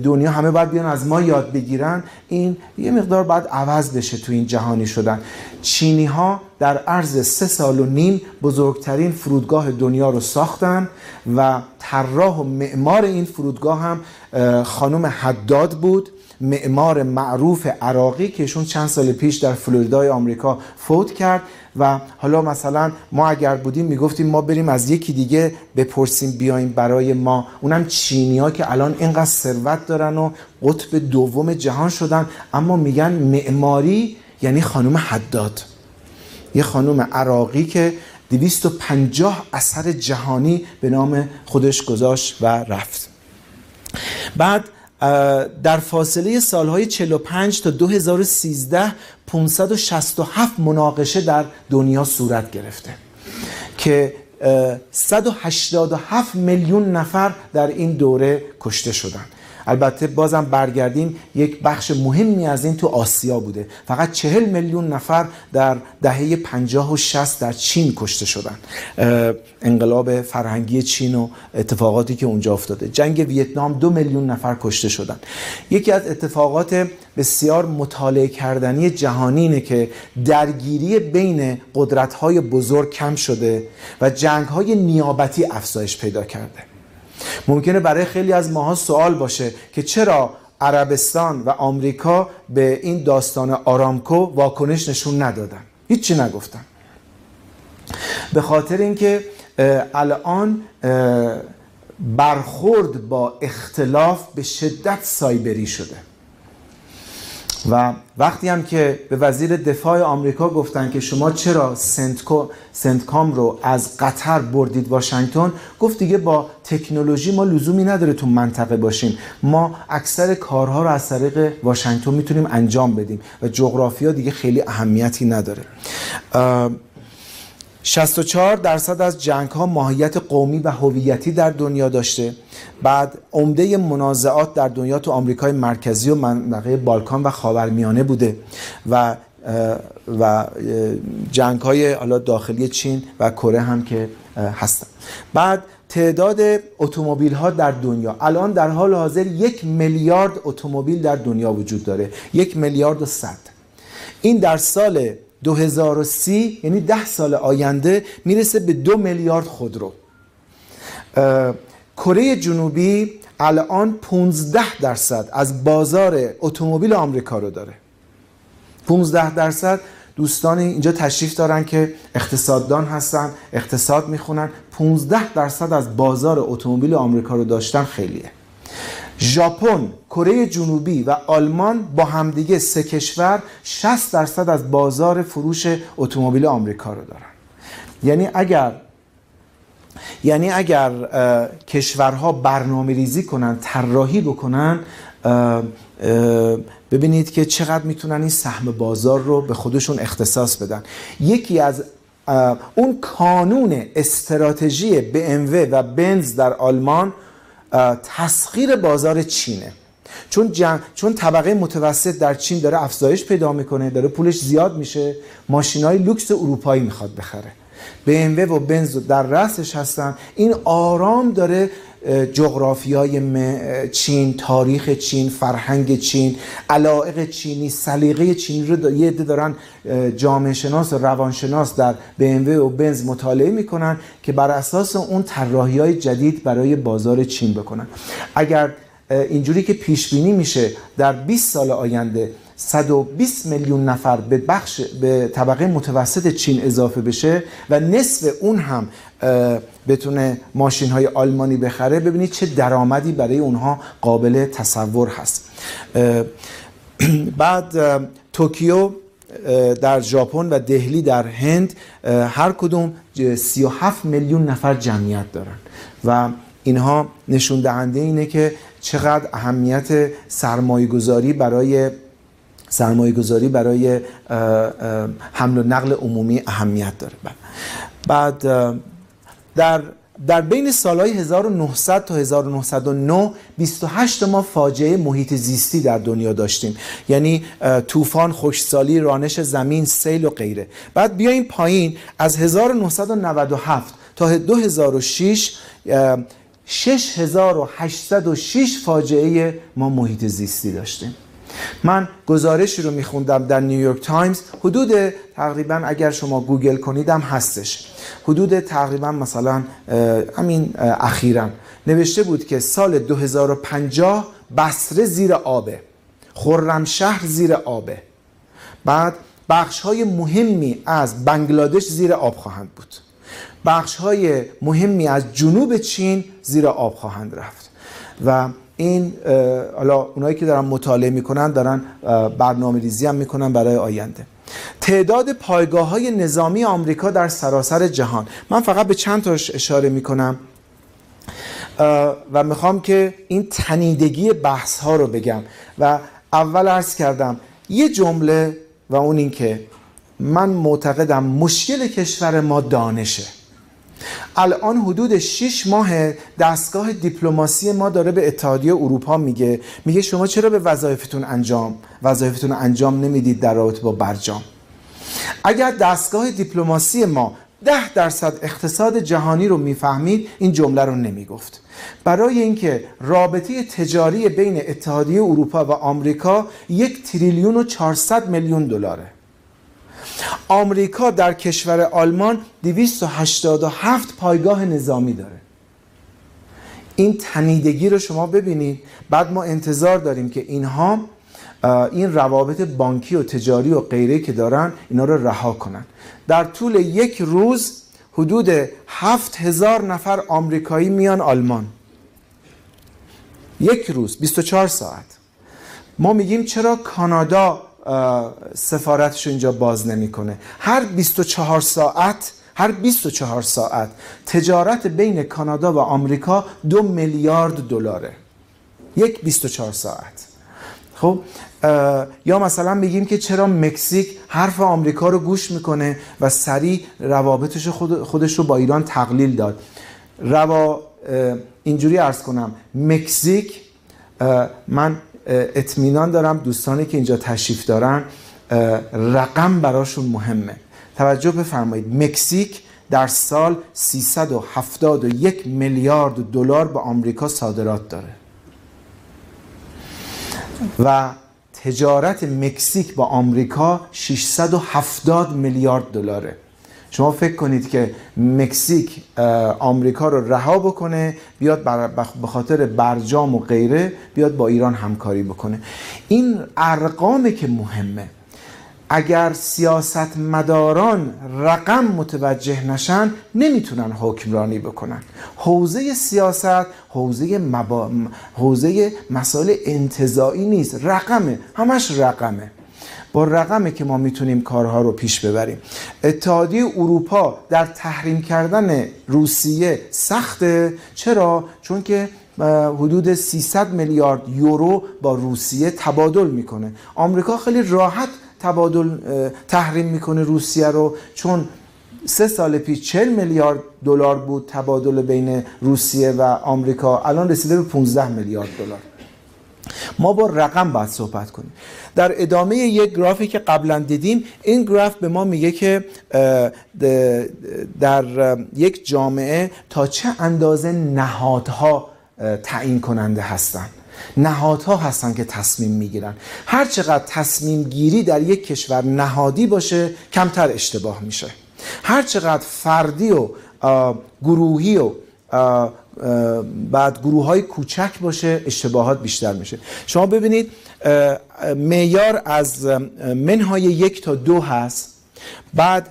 دنیا همه باید بیان از ما یاد بگیرن این یه مقدار باید عوض بشه تو این جهانی شدن. چینی ها در عرض سه سال و نیم بزرگترین فرودگاه دنیا رو ساختن و طراح و معمار این فرودگاه هم خانم حداد بود معمار معروف عراقی که ایشون چند سال پیش در فلوریدای آمریکا فوت کرد. و حالا مثلا ما اگر بودیم می‌گفتیم ما بریم از یکی دیگه بپرسیم بیایم برای ما. اونم ها که الان اینقدر ثروت دارن و قطب دوم جهان شدن. اما میگن معماری یعنی خانم حداد. یه خانم عراقی که 250 اثر جهانی به نام خودش گذاشت و رفت. بعد در فاصله سالهای 45 تا 2013 567 مناقشه در دنیا صورت گرفته که 187 میلیون نفر در این دوره کشته شدند. البته بازم برگردیم یک بخش مهمی از این تو آسیا بوده. فقط چهل میلیون نفر در دهه 50 و 60 در چین کشته شدن. انقلاب فرهنگی چین و اتفاقاتی که اونجا افتاده. جنگ ویتنام دو میلیون نفر کشته شدن. یکی از اتفاقات بسیار مطالعه کردنی جهانی اینه که درگیری بین قدرت‌های بزرگ کم شده و جنگ‌های نیابتی افزایش پیدا کرده. ممکنه برای خیلی از ماها سوال باشه که چرا عربستان و آمریکا به این داستان آرامکو واکنش نشون ندادن. هیچی نگفتن. به خاطر اینکه الان برخورد با اختلاف به شدت سایبری شده. و وقتی هم که به وزیر دفاع آمریکا گفتن که شما چرا سنتکام رو از قطر بردید واشنگتن گفت دیگه با تکنولوژی ما لزومی نداره تو منطقه باشیم. ما اکثر کارها رو از طریق واشنگتن می‌تونیم انجام بدیم و جغرافیا دیگه خیلی اهمیتی نداره. 64 درصد از جنگ ها ماهیت قومی و هویتی در دنیا داشته. بعد عمده منازعات در دنیا تو آمریکای مرکزی و منطقه بالکان و خاورمیانه بوده و و جنگ های حالا داخلی چین و کره هم که هستن. بعد تعداد اتومبیل ها در دنیا. الان در حال حاضر یک میلیارد اتومبیل در دنیا وجود داره. یک میلیارد و صد. این در سال 2030 یعنی ده سال آینده می‌رسه به دو میلیارد خودرو. کره جنوبی الان 15 درصد از بازار اتومبیل آمریکا رو داره. 15 درصد دوستان اینجا تشریف دارن که اقتصاددان هستن اقتصاد می‌خونن. 15 درصد از بازار اتومبیل آمریکا رو داشتن خیلیه. ژاپن، کره جنوبی و آلمان با همدیگه سه کشور 60 درصد از بازار فروش اتومبیل آمریکا رو دارن. یعنی اگر یعنی اگر کشورها برنامه ریزی کنن طراحی بکنن ببینید که چقدر می‌تونن این سهم بازار رو به خودشون اختصاص بدن. یکی از اون کانون استراتژی BMW و بنز در آلمان تسخیر بازار چینه. چون چون طبقه متوسط در چین داره افزایش پیدا می‌کنه داره پولش زیاد میشه ماشین های لوکس اروپایی می‌خواد بخره. BMW و بنز در رأسش هستن. این آرام داره جغرافیای چین تاریخ چین فرهنگ چین علائق چینی سلیقه چینی رو یه عده دارن جامعه شناس و روانشناس در BMW و بنز مطالعه می‌کنن که بر اساس اون طراحی های جدید برای بازار چین بکنن. اگر اینجوری که پیش بینی میشه در 20 سال آینده 120 میلیون نفر به بخش به طبقه متوسط چین اضافه بشه و نصف اون هم بتونه ماشین های آلمانی بخره. ببینید چه درآمدی برای اونها قابل تصور هست. بعد توکیو در ژاپن و دهلی در هند هر کدوم 37 میلیون نفر جمعیت دارن. و اینها نشون دهنده اینه که چقدر اهمیت سرمایه گذاری برای سرمایه گذاری برای حمل و نقل عمومی اهمیت داره. بله. بعد در در بین سالهای 1900 تا 1909 28 ما فاجعه محیط زیستی در دنیا داشتیم. یعنی طوفان خشکسالی رانش زمین سیل و غیره. بعد بیایم پایین از 1997 تا 2006 6806 فاجعه ما محیط زیستی داشتیم. من گزارشی رو میخوندم در نیویورک تایمز. حدود تقریبا اگر شما گوگل کنیدم هستش. حدود تقریبا مثلا همین اخیرا. نوشته بود که سال 2050 بصره زیر آبه. خرمشهر زیر آبه. بعد بخش های مهمی از بنگلادش زیر آب خواهند بود. بخش های مهمی از جنوب چین زیر آب خواهند رفت. و این حالا اونایی که دارن مطالعه می‌کنن دارن برنامه ریزی هم می‌کنن برای آینده. تعداد پایگاه های نظامی آمریکا در سراسر جهان. من فقط به چند تاش اشاره می‌کنم و می‌خوام که این تنیدگی بحث ها رو بگم. و اول عرض کردم یه جمله و اون این که من معتقدم مشکل کشور ما دانشه. الان حدود 6 ماه دستگاه دیپلماسی ما داره به اتحادیه اروپا میگه. میگه شما چرا به وظایفتون انجام وظایفتون انجام نمی‌دید در رابطه با برجام؟ اگر دستگاه دیپلماسی ما ده درصد اقتصاد جهانی رو می‌فهمید این جمله رو نمی‌گفت. برای اینکه رابطه تجاری بین اتحادیه اروپا و آمریکا یک تریلیون و 400 میلیون دلاره. آمریکا در کشور آلمان 287 پایگاه نظامی داره. این تنیدگی رو شما ببینید. بعد ما انتظار داریم که اینها این روابط بانکی و تجاری و غیره که دارن اینا رو رها کنن. در طول یک روز حدود هفت هزار نفر آمریکایی میان آلمان. یک روز 24 ساعت. ما میگیم چرا کانادا سفارتش اینجا باز نمی‌کنه. هر 24 ساعت هر 24 ساعت تجارت بین کانادا و آمریکا دو میلیارد دلاره. یک 24 ساعت. خب یا مثلا میگیم که چرا مکزیک حرف آمریکا رو گوش می‌کنه و سریع روابطش خود خودش رو با ایران تقلیل داد. روا اینجوری ارز کنم. مکزیک من اطمینان دارم دوستانی که اینجا تشریف دارن رقم براشون مهمه. توجه بفرمایید مکزیک در سال 371 میلیارد دلار به آمریکا صادرات داره. و تجارت مکزیک با آمریکا 670 میلیارد دلاره. شما فکر کنید که مکزیک آمریکا رو رها بکنه بیاد به خاطر برجام و غیره بیاد با ایران همکاری بکنه. این ارقامه که مهمه. اگر سیاست مداران رقم متوجه نشن نمی‌تونن حکمرانی بکنن. حوزه سیاست حوزه, مبا... حوزه مسائل انتظایی نیست. رقمه. همش رقمه. با رقمی که ما می‌تونیم کارها رو پیش ببریم. اتحادیه اروپا در تحریم کردن روسیه سخته. چرا؟ چون که حدود 300 میلیارد یورو با روسیه تبادل می‌کنه. آمریکا خیلی راحت تبادل تحریم می‌کنه روسیه رو. چون سه سال پیش 40 میلیارد دلار بود تبادل بین روسیه و آمریکا. الان رسیده به 15 میلیارد دلار. ما با رقم باید صحبت کنیم. در ادامه یک گرافی که قبلا دیدیم این گراف به ما میگه که در یک جامعه تا چه اندازه نهادها تعیین کننده هستند نهادها هستن که تصمیم می‌گیرن. هر چقدر تصمیم گیری در یک کشور نهادی باشه کمتر اشتباه میشه. هر چقدر فردی و گروهی و بعد گروه های کوچک باشه اشتباهات بیشتر میشه. شما ببینید معیار از منهای یک تا دو هست. بعد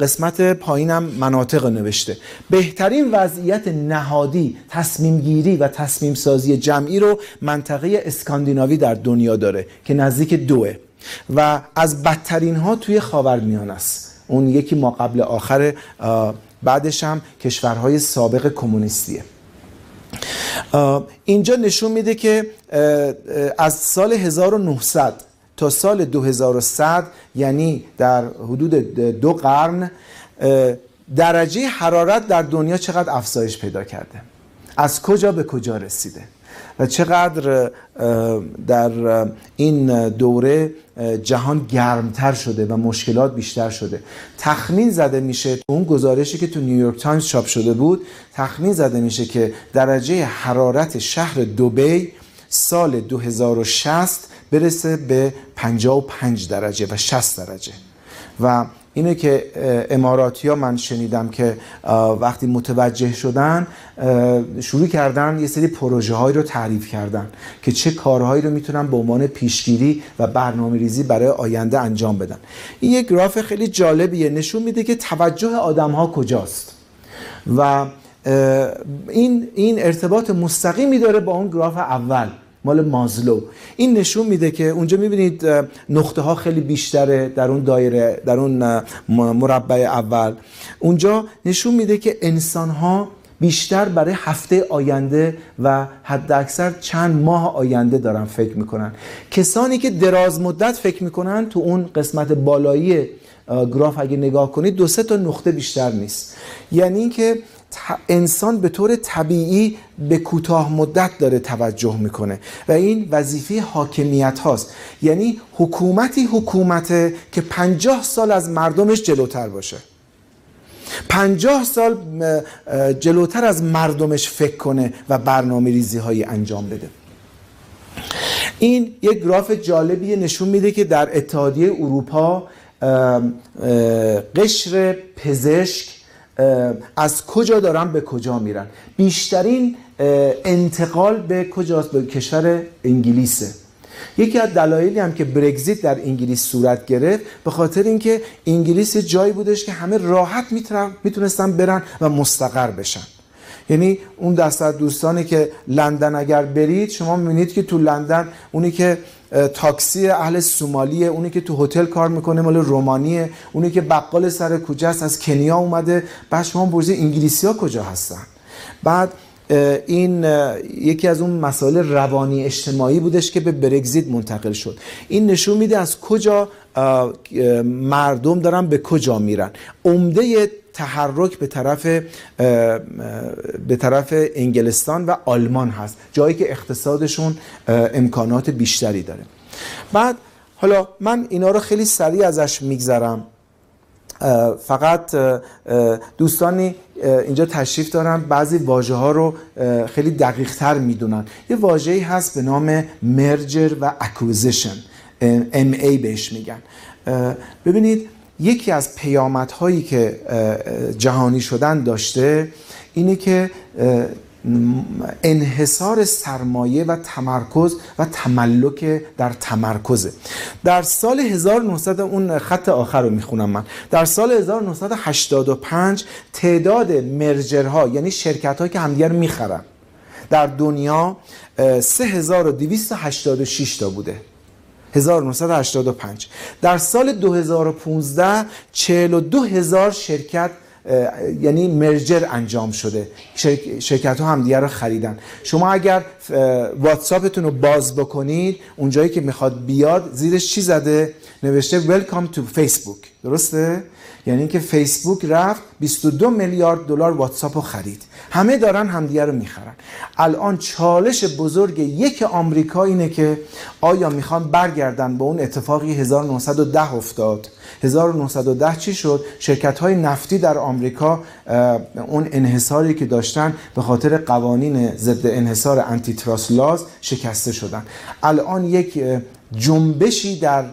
قسمت پایینم مناطق نوشته. بهترین وضعیت نهادی تصمیم گیری و تصمیم سازی جمعی رو منطقه اسکاندیناوی در دنیا داره که نزدیک دوه. و از بدترین ها توی خاورمیانه است. اون یکی ما قبل آخر بعدش هم کشورهای سابق کمونیستیه. اینجا نشون میده که از سال 1900 تا سال 2100 یعنی در حدود دو قرن درجه حرارت در دنیا چقدر افزایش پیدا کرده؟ از کجا به کجا رسیده؟ و چقدر در این دوره جهان گرمتر شده و مشکلات بیشتر شده. تخمین زده میشه اون گزارشی که تو نیویورک تایمز چاپ شده بود. تخمین زده میشه که درجه حرارت شهر دوبی سال 2060 برسه به 55 درجه و 60 درجه. و اینه که اماراتی ها من شنیدم که وقتی متوجه شدن شروع کردن یه سری پروژه هایی رو تعریف کردن که چه کارهایی رو می‌تونن به عنوان پیشگیری و برنامه ریزی برای آینده انجام بدن. این یک گراف خیلی جالبیه. نشون میده که توجه آدم ها کجاست. و این این ارتباط مستقیمی داره با اون گراف اول. مال مازلو. این نشون میده که اونجا می‌بینید نقطه ها خیلی بیشتره در اون دایره در اون مربع اول. اونجا نشون میده که انسان ها بیشتر برای هفته آینده و حد اکثر چند ماه آینده دارن فکر می‌کنن. کسانی که دراز مدت فکر می‌کنن تو اون قسمت بالایی گراف اگه نگاه کنید دو سه تا نقطه بیشتر نیست. یعنی اینکه انسان به طور طبیعی به کوتاه مدت داره توجه می‌کنه. و این وظیفه حاکمیت هاست. یعنی حکومتی حکومته که پنجاه سال از مردمش جلوتر باشه. پنجاه سال جلوتر از مردمش فکر کنه و برنامه ریزی های انجام بده. این یک گراف جالبی نشون میده که در اتحادیه اروپا قشر پزشک از کجا دارن به کجا میرن. بیشترین انتقال به کجاست به کشور انگلیسه. یکی از دلایلی هم که برگزیت در انگلیس صورت گرفت به خاطر اینکه انگلیس جایی بودش که همه راحت می‌تونستن برن و مستقر بشن. یعنی اون دست از دوستانی که لندن اگر برید شما می‌بینید که تو لندن اونی که تاکسی اهل سومالیه اونی که تو هتل کار می‌کنه مال رومانیه اونی که بقال سر کوچه است از کنیا اومده. بعد شما برزی انگلیسی ها کجا هستن؟ بعد این یکی از اون مسائل روانی اجتماعی بودش که به برگزیت منتقل شد. این نشون میده از کجا مردم دارن به کجا میرن. عمده تحرک به طرف به طرف انگلستان و آلمان هست جایی که اقتصادشون امکانات بیشتری داره. بعد حالا من اینا رو خیلی سریع ازش میگذرم. فقط دوستانی اینجا تشریف دارن. بعضی واژه ها رو خیلی دقیق تر می‌دونن. یه واژه‌ای هست به نام مرجر و اکوزیشن MA بهش میگن. ببینید یکی از پیامدهایی که جهانی شدن داشته اینه که انحصار سرمایه و تمرکز و تملک در تمرکزه. در سال 1900 اون خط آخر رو می‌خونم من. در سال 1985 تعداد مرجرها یعنی شرکت که همدیگر می‌خرن در دنیا 3286 تا بوده. 1985 در سال 2015 42 هزار شرکت یعنی مرجر انجام شده. شرکت ها هم رو خریدن. شما اگر واتساپتون رو باز بکنید اونجایی که می‌خواد بیاد زیرش چی زده؟ نوشته Welcome to Facebook. درسته؟ یعنی اینکه فیسبوک رفت 22 میلیارد دلار واتساپ رو خرید. همه دارن همدیگه رو می‌خرن. الان چالش بزرگ یک آمریکا اینه که آیا می‌خوان برگردن به اون اتفاقی 1910 افتاد؟ 1910 چی شد؟ شرکت های نفتی در آمریکا اون انحصاری که داشتن به خاطر قوانین ضد انحصار انتی لاز شکسته شدن. الان یک جنبشی در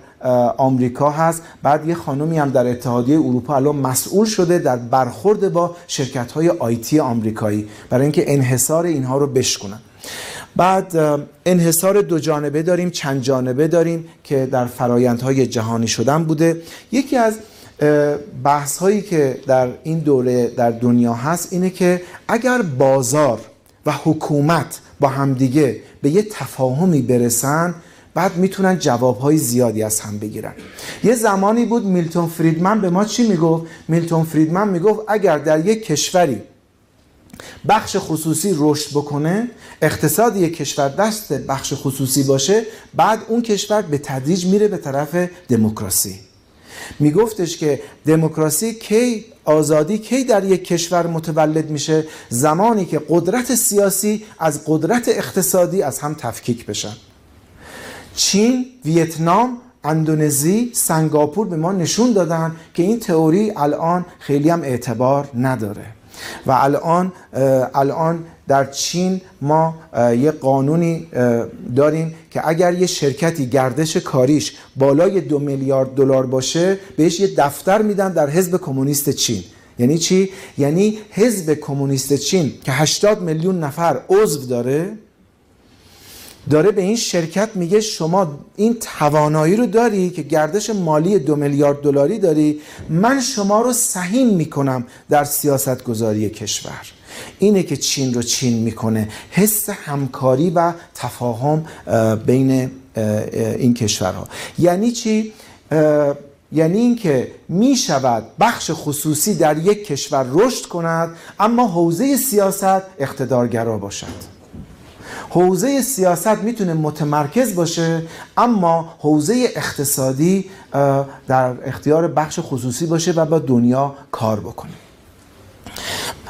آمریکا هست. بعد یه خانمی هم در اتحادیه اروپا الان مسئول شده در برخورد با شرکت های آیتی آمریکایی برای اینکه انحصار اینها رو بشکنن. بعد انحصار دو جانبه داریم چند جانبه داریم که در فرایندهای جهانی شدن بوده. یکی از بحث هایی که در این دوره در دنیا هست اینه که اگر بازار و حکومت با همدیگه به یه تفاهمی برسن بعد می‌تونن جوابهای زیادی از هم بگیرن. یه زمانی بود میلتون فریدمن به ما چی می‌گفت؟ میلتون فریدمن می‌گفت اگر در یک کشوری بخش خصوصی رشد بکنه اقتصاد یک کشور دست بخش خصوصی باشه بعد اون کشور به تدریج میره به طرف دموکراسی. میگفتش که دموکراسی کی آزادی کی در یک کشور متولد میشه؟ زمانی که قدرت سیاسی از قدرت اقتصادی از هم تفکیک بشن. چین، ویتنام، اندونزی، سنگاپور به ما نشون دادن که این تئوری الان خیلی هم اعتبار نداره. و الان الان در چین ما یه قانونی داریم که اگر یه شرکتی گردش کاریش بالای دو میلیارد دلار باشه بهش یه دفتر میدن در حزب کمونیست چین. یعنی چی؟ یعنی حزب کمونیست چین که 80 میلیون نفر عضو داره داره به این شرکت میگه شما این توانایی رو داری که گردش مالی دو میلیارد دلاری داری من شما رو سهیم می‌کنم در سیاست گذاری کشور. اینه که چین رو چین می‌کنه. حس همکاری و تفاهم بین این کشورها. یعنی چی؟ یعنی اینکه می شود بخش خصوصی در یک کشور رشد کند اما حوزه سیاست اقتدارگرا باشد. حوزه سیاست می‌تونه متمرکز باشه اما حوزه اقتصادی در اختیار بخش خصوصی باشه و با دنیا کار بکنه.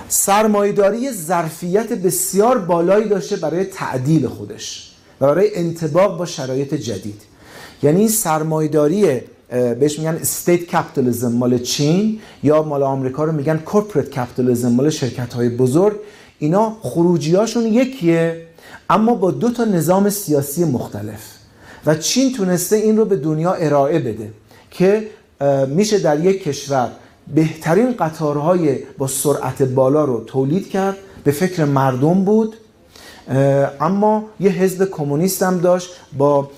سرمایه‌داری ظرفیت بسیار بالایی داشته برای تعدیل خودش و برای انطباق با شرایط جدید. یعنی سرمایه‌داری بهش میگن state capitalism مال چین یا مال آمریکا رو میگن corporate capitalism مال شرکت های بزرگ. اینا خروجیاشون یکیه. اما با دو تا نظام سیاسی مختلف. و چین تونسته این رو به دنیا ارائه بده که میشه در یک کشور بهترین قطارهای با سرعت بالا رو تولید کرد به فکر مردم بود. اما یه حزب کمونیست هم داشت با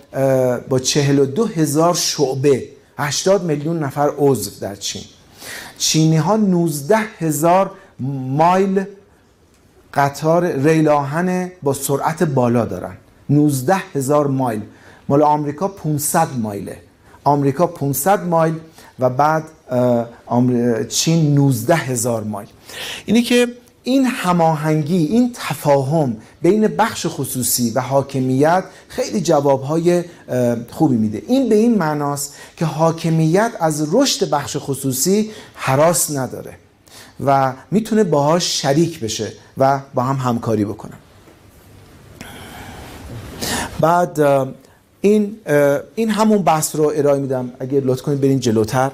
با 42 هزار شعبه 80 میلیون نفر عضو در چین. چینی ها 19 هزار مایل قطار ریل آهن با سرعت بالا دارن. 19 هزار مایل. مال آمریکا 500 مایله. آمریکا 500 مایل و بعد چین 19 هزار مایل. اینی که این هماهنگی این تفاهم بین بخش خصوصی و حاکمیت خیلی جوابهای خوبی میده. این به این معناست که حاکمیت از رشد بخش خصوصی حراس نداره. و می‌تونه باهاش شریک بشه و با هم همکاری بکنن بعد این این همون بحث رو ارائه میدم. اگه لطف کنید برین جلوتر.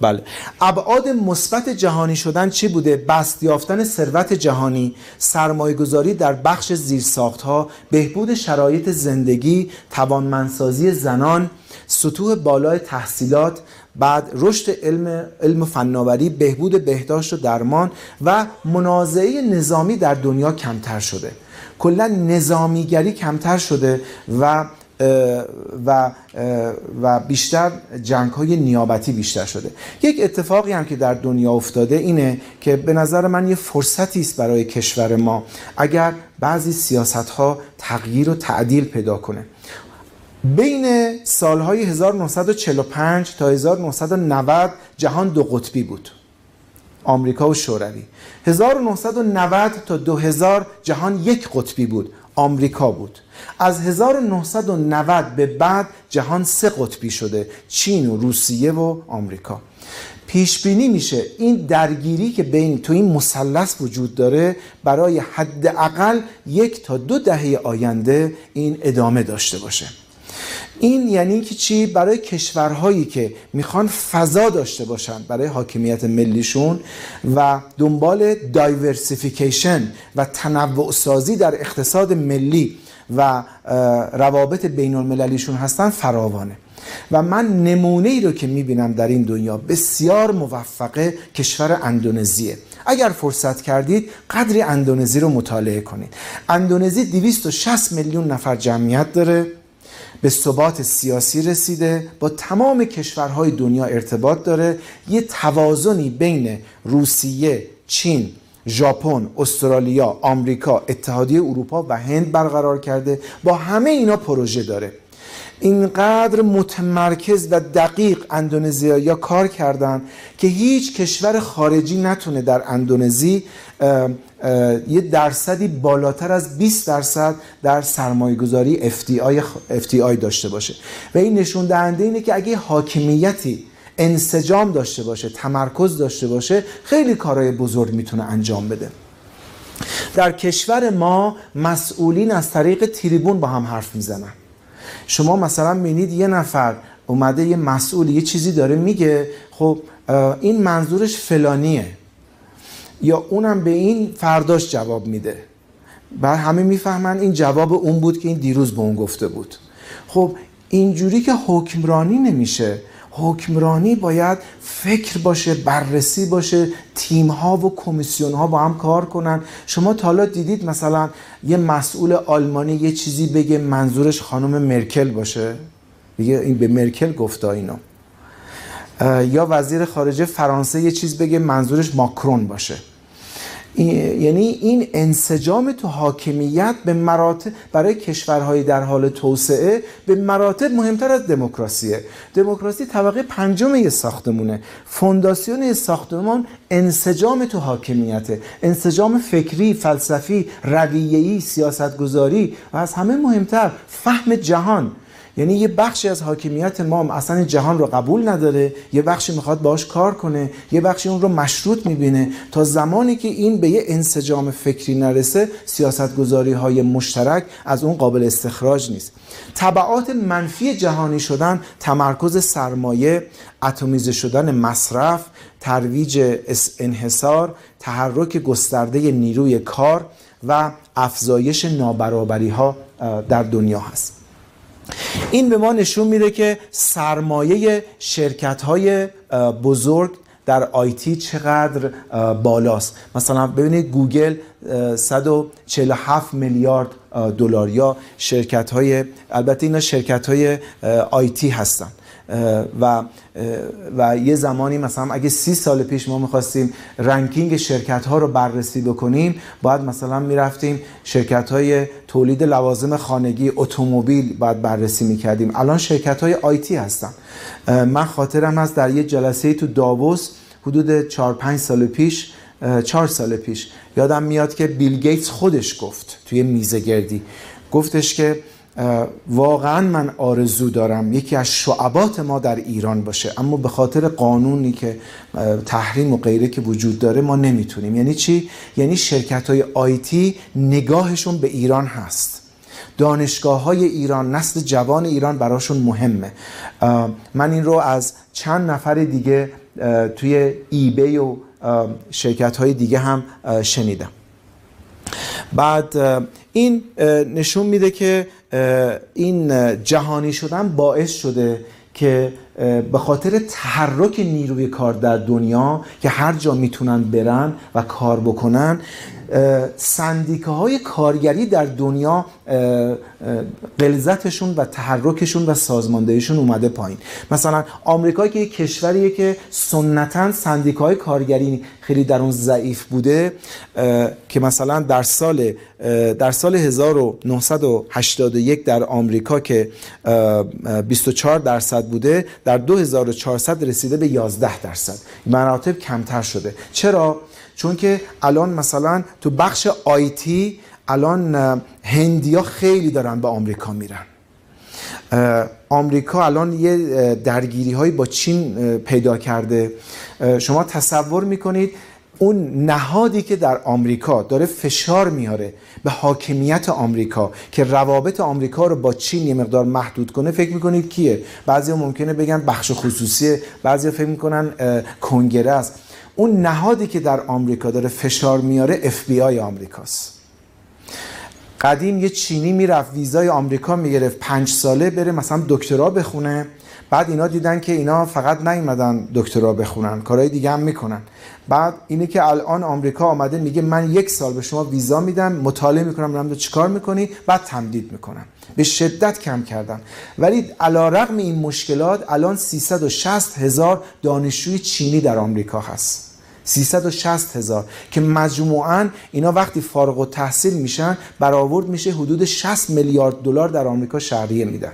بله. ابعاد مثبت جهانی شدن چی بوده؟ بست یافتن ثروت جهانی سرمایه گذاری در بخش زیرساخت ها بهبود شرایط زندگی توانمندسازی زنان سطوح بالای تحصیلات بعد رشد علم علم فناوری بهبود بهداشت و درمان و منازعه نظامی در دنیا کمتر شده. کلا نظامیگری کمتر شده و و و بیشتر جنگ های نیابتی بیشتر شده. یک اتفاقی هم که در دنیا افتاده اینه که به نظر من یه فرصتی است برای کشور ما اگر بعضی سیاست ها تغییر و تعدیل پیدا کنه. بین سالهای 1945 تا 1990 جهان دو قطبی بود. آمریکا و شوروی. 1990 تا 2000 جهان یک قطبی بود. آمریکا بود. از 1990 به بعد جهان سه قطبی شده. چین و روسیه و آمریکا. پیش بینی میشه این درگیری که بین تو این مثلث وجود داره برای حداقل یک تا دو دهه آینده این ادامه داشته باشه. این یعنی که چی؟ برای کشورهایی که می‌خوان فضا داشته باشن برای حاکمیت ملیشون و دنبال دایورسیفیکیشن و تنوع سازی در اقتصاد ملی و روابط بین المللیشون هستن فراوانه. و من نمونه ای رو که می‌بینم در این دنیا بسیار موفقه کشور اندونزیه. اگر فرصت کردید قدری اندونزی رو مطالعه کنید. اندونزی 260 میلیون نفر جمعیت داره. به ثبات سیاسی رسیده با تمام کشورهای دنیا ارتباط داره. یه توازنی بین روسیه، چین، ژاپن، استرالیا، آمریکا، اتحادیه اروپا و هند برقرار کرده. با همه اینا پروژه داره. اینقدر متمرکز و دقیق اندونزیا کار کردن که هیچ کشور خارجی نتونه در اندونزی یه درصدی بالاتر از 20 درصد در سرمایه گذاری FDI داشته باشه. و این نشون دهنده اینه که اگه حاکمیتی انسجام داشته باشه تمرکز داشته باشه خیلی کارهای بزرگ می‌تونه انجام بده. در کشور ما مسئولین از طریق تریبون با هم حرف می‌زنن. شما مثلا می‌بینید یه نفر اومده یه مسئول یه چیزی داره میگه خب این منظورش فلانیه. یا اونم به این فرداش جواب میده. بعد همه می‌فهمن این جواب اون بود که این دیروز به اون گفته بود. خب اینجوری که حکمرانی نمیشه. حکمرانی باید فکر باشه بررسی باشه تیم ها و کمیسیون ها با هم کار کنن. شما تا دیدید مثلا یه مسئول آلمانی یه چیزی بگه منظورش خانم مرکل باشه؟ دیگه این به مرکل گفته اینو. یا وزیر خارجه فرانسه یه چیز بگه منظورش ماکرون باشه. یعنی این انسجام تو حاکمیت به مراتب برای کشورهای در حال توسعه به مراتب مهمتر از دموکراسیه. دموکراسی طبقه پنجم یه ساختمونه. فونداسیون یه ساختمان انسجام تو حاکمیته. انسجام فکری فلسفی رویه‌ای سیاستگذاری و از همه مهمتر فهم جهان. یعنی یه بخشی از حاکمیت ما اصلا جهان رو قبول نداره یه بخشی می‌خواد باش کار کنه یه بخشی اون رو مشروط می‌بینه. تا زمانی که این به یه انسجام فکری نرسه سیاستگذاری های مشترک از اون قابل استخراج نیست. طبعات منفی جهانی شدن تمرکز سرمایه اتمیزه شدن مصرف ترویج انحصار تحرک گسترده نیروی کار و افزایش نابرابری ها در دنیا هست. این به ما نشون میده که سرمایه شرکت های بزرگ در آیتی چقدر بالاست. مثلا ببینید گوگل 147 میلیارد دلار یا شرکت های البته اینا شرکت های آیتی هستن. و و یه زمانی مثلا اگه سی سال پیش ما می‌خواستیم ranking شرکت ها رو بررسی بکنیم باید مثلا می‌رفتیم شرکت های تولید لوازم خانگی اتومبیل باید بررسی می‌کردیم. الان شرکت های IT هستن. من خاطرم هست در یه جلسه تو داووس حدود 4 5 سال پیش چهار سال پیش یادم میاد که بیل گیتس خودش گفت توی میزگردی. گفتش که واقعا من آرزو دارم یکی از شعبات ما در ایران باشه. اما به خاطر قانونی که تحریم و غیره که وجود داره ما نمی‌تونیم. یعنی چی؟ یعنی شرکت های آیتی نگاهشون به ایران هست. دانشگاه های ایران نسل جوان ایران براشون مهمه. من این رو از چند نفر دیگه توی ایبی و شرکت های دیگه هم شنیدم. بعد این نشون میده که این جهانی شدن باعث شده که به خاطر تحرک نیروی کار در دنیا که هر جا می‌تونن برن و کار بکنن سندیکه های کارگری در دنیا قلزتشون و تحرکشون و سازماندهیشون اومده پایین. مثلا آمریکا که یک کشوریه که سنتا سندیکه های کارگری خیلی در اون ضعیف بوده که مثلا در سال در سال 1981 در آمریکا که 24 درصد بوده در 2400 رسیده به 11 درصد. مراتب کمتر شده. چرا؟ چون که الان مثلا تو بخش آیتی الان هندیا خیلی دارن به آمریکا میرن. آمریکا الان یه درگیری هایی با چین پیدا کرده. شما تصور می‌کنید اون نهادی که در آمریکا داره فشار میاره به حاکمیت آمریکا که روابط آمریکا رو با چین یه مقدار محدود کنه فکر می‌کنید کیه؟ بعضی ممکنه بگن بخش خصوصی بعضی فکر می‌کنن کنگره است. اون نهادی که در آمریکا داره فشار میاره اف بی آی آمریکاست. قدیم یه چینی می‌رفت ویزای آمریکا می‌گرفت پنج ساله بره مثلا دکترا بخونه. بعد اینا دیدن که اینا فقط نیومدن دکترا بخونن کارهای دیگه هم می‌کنن. بعد اینه که الان آمریکا آمده میگه من یک سال به شما ویزا میدم مطالعه می‌کنم میرم چیکار می‌کنی؟ بعد تمدید می‌کنم. به شدت کم کردن. ولی علا رقم این مشکلات الان 360 هزار دانشجوی چینی در آمریکا هست. 360 هزار که مجموعا اینا وقتی فارغ و تحصیل میشن برآورد میشه حدود 60 میلیارد دلار در آمریکا شهریه میدن.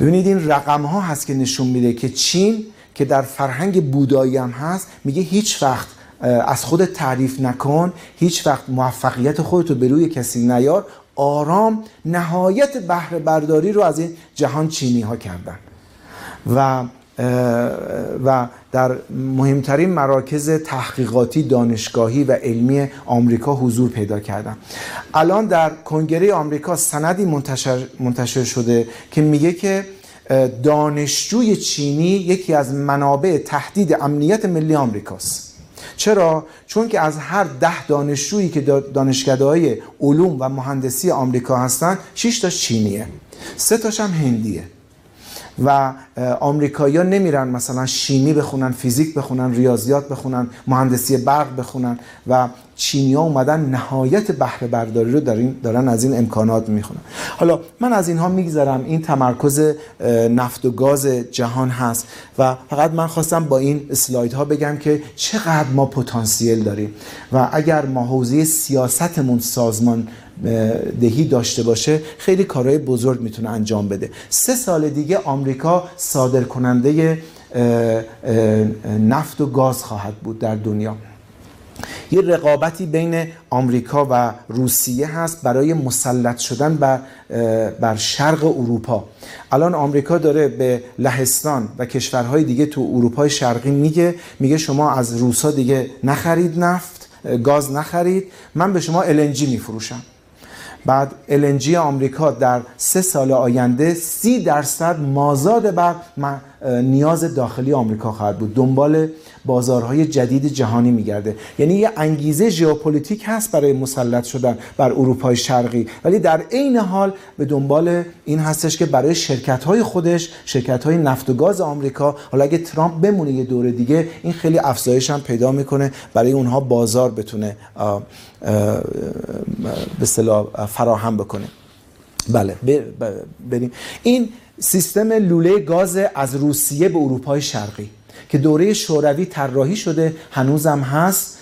ببینید این رقم ها هست که نشون میده که چین که در فرهنگ بودایی هم هست میگه هیچ وقت از خودت تعریف نکن هیچ وقت موفقیت خودتو به روی کسی نیار آرام نهایت بهره برداری رو از این جهان چینی ها کردن. و و در مهمترین مراکز تحقیقاتی دانشگاهی و علمی آمریکا حضور پیدا کردن. الان در کنگره آمریکا سندی منتشر, منتشر شده که میگه که دانشجوی چینی یکی از منابع تهدید امنیت ملی آمریکاست. چرا؟ چون که از هر ده دانشجویی که دانشکده های علوم و مهندسی آمریکا هستن 6 تاش چینیه سه تاش هم هندیه. و آمریکایی‌ها نمیرن مثلا شیمی بخونن فیزیک بخونن ریاضیات بخونن مهندسی برق بخونن و چینیا اومدن نهایت بهره برداری رو دارن از این امکانات می‌خونن. حالا من از اینها میگذرم. این تمرکز نفت و گاز جهان هست و فقط من خواستم با این اسلاید ها بگم که چقدر ما پتانسیل داریم و اگر ما حوزه سیاستمون سازمان دهی داشته باشه خیلی کارهای بزرگ می‌تونه انجام بده. سه سال دیگه آمریکا صادر کننده نفت و گاز خواهد بود در دنیا. یه رقابتی بین آمریکا و روسیه هست برای مسلط شدن بر, بر شرق اروپا. الان آمریکا داره به لهستان و کشورهای دیگه تو اروپای شرقی میگه میگه شما از روس‌ها دیگه نخرید نفت گاز نخرید من به شما LNG میفروشم. بعد LNG آمریکا در سه سال آینده سی درصد مازاد بر نیاز داخلی آمریکا خواهد بود. دنبال بازارهای جدید جهانی میگرده. یعنی یه انگیزه ژئوپلیتیک هست برای مسلط شدن بر اروپای شرقی. ولی در عین حال به دنبال این هستش که برای شرکت های خودش شرکت های نفت و گاز آمریکا حالا اگه ترامپ بمونه یه دوره دیگه این خیلی افزایش هم پیدا می‌کنه برای اونها بازار بتونه به فراهم بکنه. بله بریم. این سیستم لوله گاز از روسیه به اروپای شرقی که دوره شوروی طراحی شده هنوزم هست.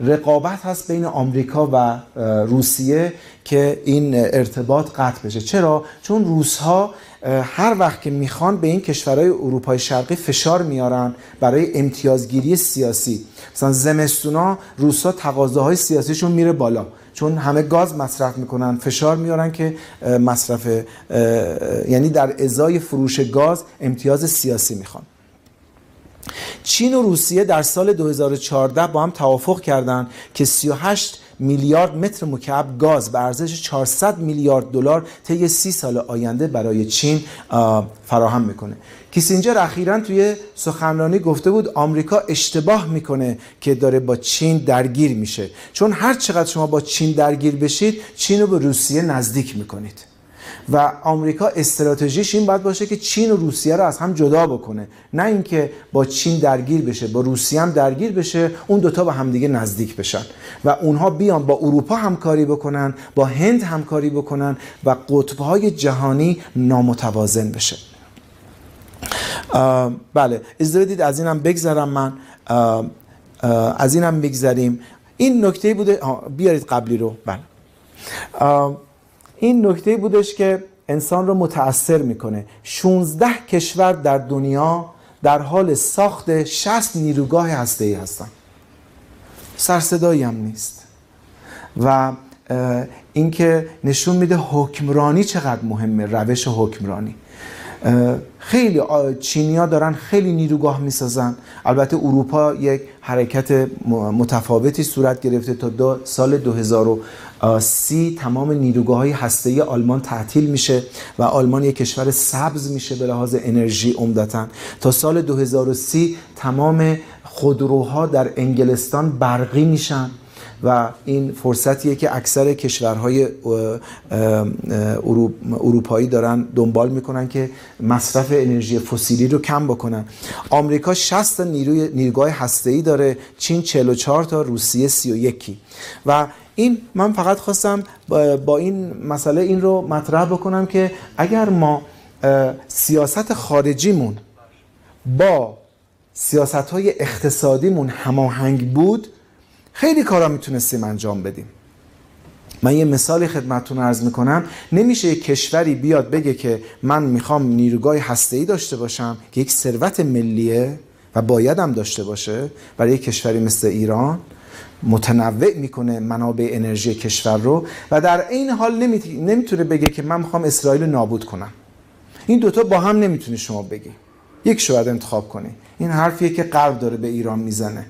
رقابت هست بین آمریکا و روسیه که این ارتباط قطع بشه. چرا؟ چون روس ها هر وقت که می‌خوان به این کشورهای اروپای شرقی فشار میارن برای امتیازگیری سیاسی. مثلا زمستونا روسا تقاضاهای سیاسیشون میره بالا. چون همه گاز مصرف می‌کنن فشار میارن که مصرف یعنی در ازای فروش گاز امتیاز سیاسی می‌خوان. چین و روسیه در سال 2014 با هم توافق کردند که 38 میلیارد متر مکعب گاز به ارزش 400 میلیارد دلار طی سی سال آینده برای چین فراهم می‌کنه. کیسینجر اخیرا توی سخنرانی گفته بود آمریکا اشتباه می‌کنه که داره با چین درگیر میشه. چون هر چقدر شما با چین درگیر بشید چین رو به روسیه نزدیک می‌کنید. و آمریکا استراتژیش این باید باشه که چین و روسیه رو از هم جدا بکنه. نه اینکه با چین درگیر بشه با روسیه هم درگیر بشه اون دوتا با همدیگه نزدیک بشن. و اونها بیان با اروپا همکاری بکنن با هند همکاری بکنن و قطبهای جهانی نامتوازن بشه. بله اجازه بدید از اینم بگذرم من. از اینم بگذریم. این نکته بوده بیارید قبلی رو. بله. این نکته بودش که انسان رو متاثر می‌کنه. 16 کشور در دنیا در حال ساخت 60 نیروگاه هسته ای هستن. سرصدایی هم نیست. و اینکه نشون میده حکمرانی چقدر مهمه روش حکمرانی. خیلی چینیا دارن خیلی نیروگاه می‌سازن. البته اروپا یک حرکت متفاوتی صورت گرفته تا دو سال 2030 تمام نیروگاه های هسته آلمان تعطیل میشه و آلمان یک کشور سبز میشه به لحاظ انرژی عمدتا. تا سال 2030 تمام خودروها در انگلستان برقی میشن و این فرصتیه که اکثر کشورهای اروپایی دارن دنبال می‌کنن که مصرف انرژی فسیلی رو کم بکنن. آمریکا 60 نیروی نیروگاه هسته‌ای داره. چین 44 تا روسیه 31 و این من فقط خواستم با این مسئله این رو مطرح بکنم که اگر ما سیاست خارجیمون با سیاست های اقتصادیمون هماهنگ بود خیلی کارا می‌تونستیم انجام بدیم. من یه مثالی خدمتتون عرض می‌کنم. نمیشه یک کشوری بیاد بگه که من می‌خوام نیروگاه هسته‌ای داشته باشم که یک ثروت ملیه و بایدم داشته باشه برای کشوری مثل ایران. متنوع می‌کنه منابع انرژی کشور رو و در این حال نمی‌تونه بگه که من می‌خوام اسرائیل نابود کنم. این دوتا با هم نمی‌تونی شما بگی. یک شاید انتخاب کنی. این حرفیه که غرب داره به ایران می‌زنه.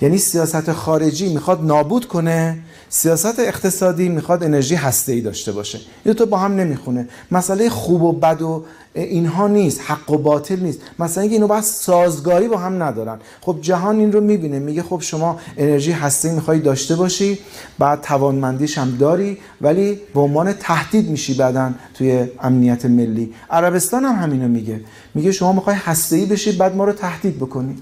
یعنی سیاست خارجی می‌خواد نابود کنه سیاست اقتصادی می‌خواد انرژی هسته ای داشته باشه. این تو با هم نمی‌خونه. مسئله خوب و بد و اینها نیست حق و باطل نیست. مثلا اینکه اینو بس سازگاری با هم ندارن. خب جهان این رو می‌بینه. میگه خب شما انرژی هسته ای می‌خوای داشته باشی بعد توانمندیش هم داری ولی به عنوان تهدید میشی بعدن توی امنیت ملی. عربستان هم همینو میگه. میگه شما می‌خوای هسته ای بشی بعد ما رو تهدید بکنی.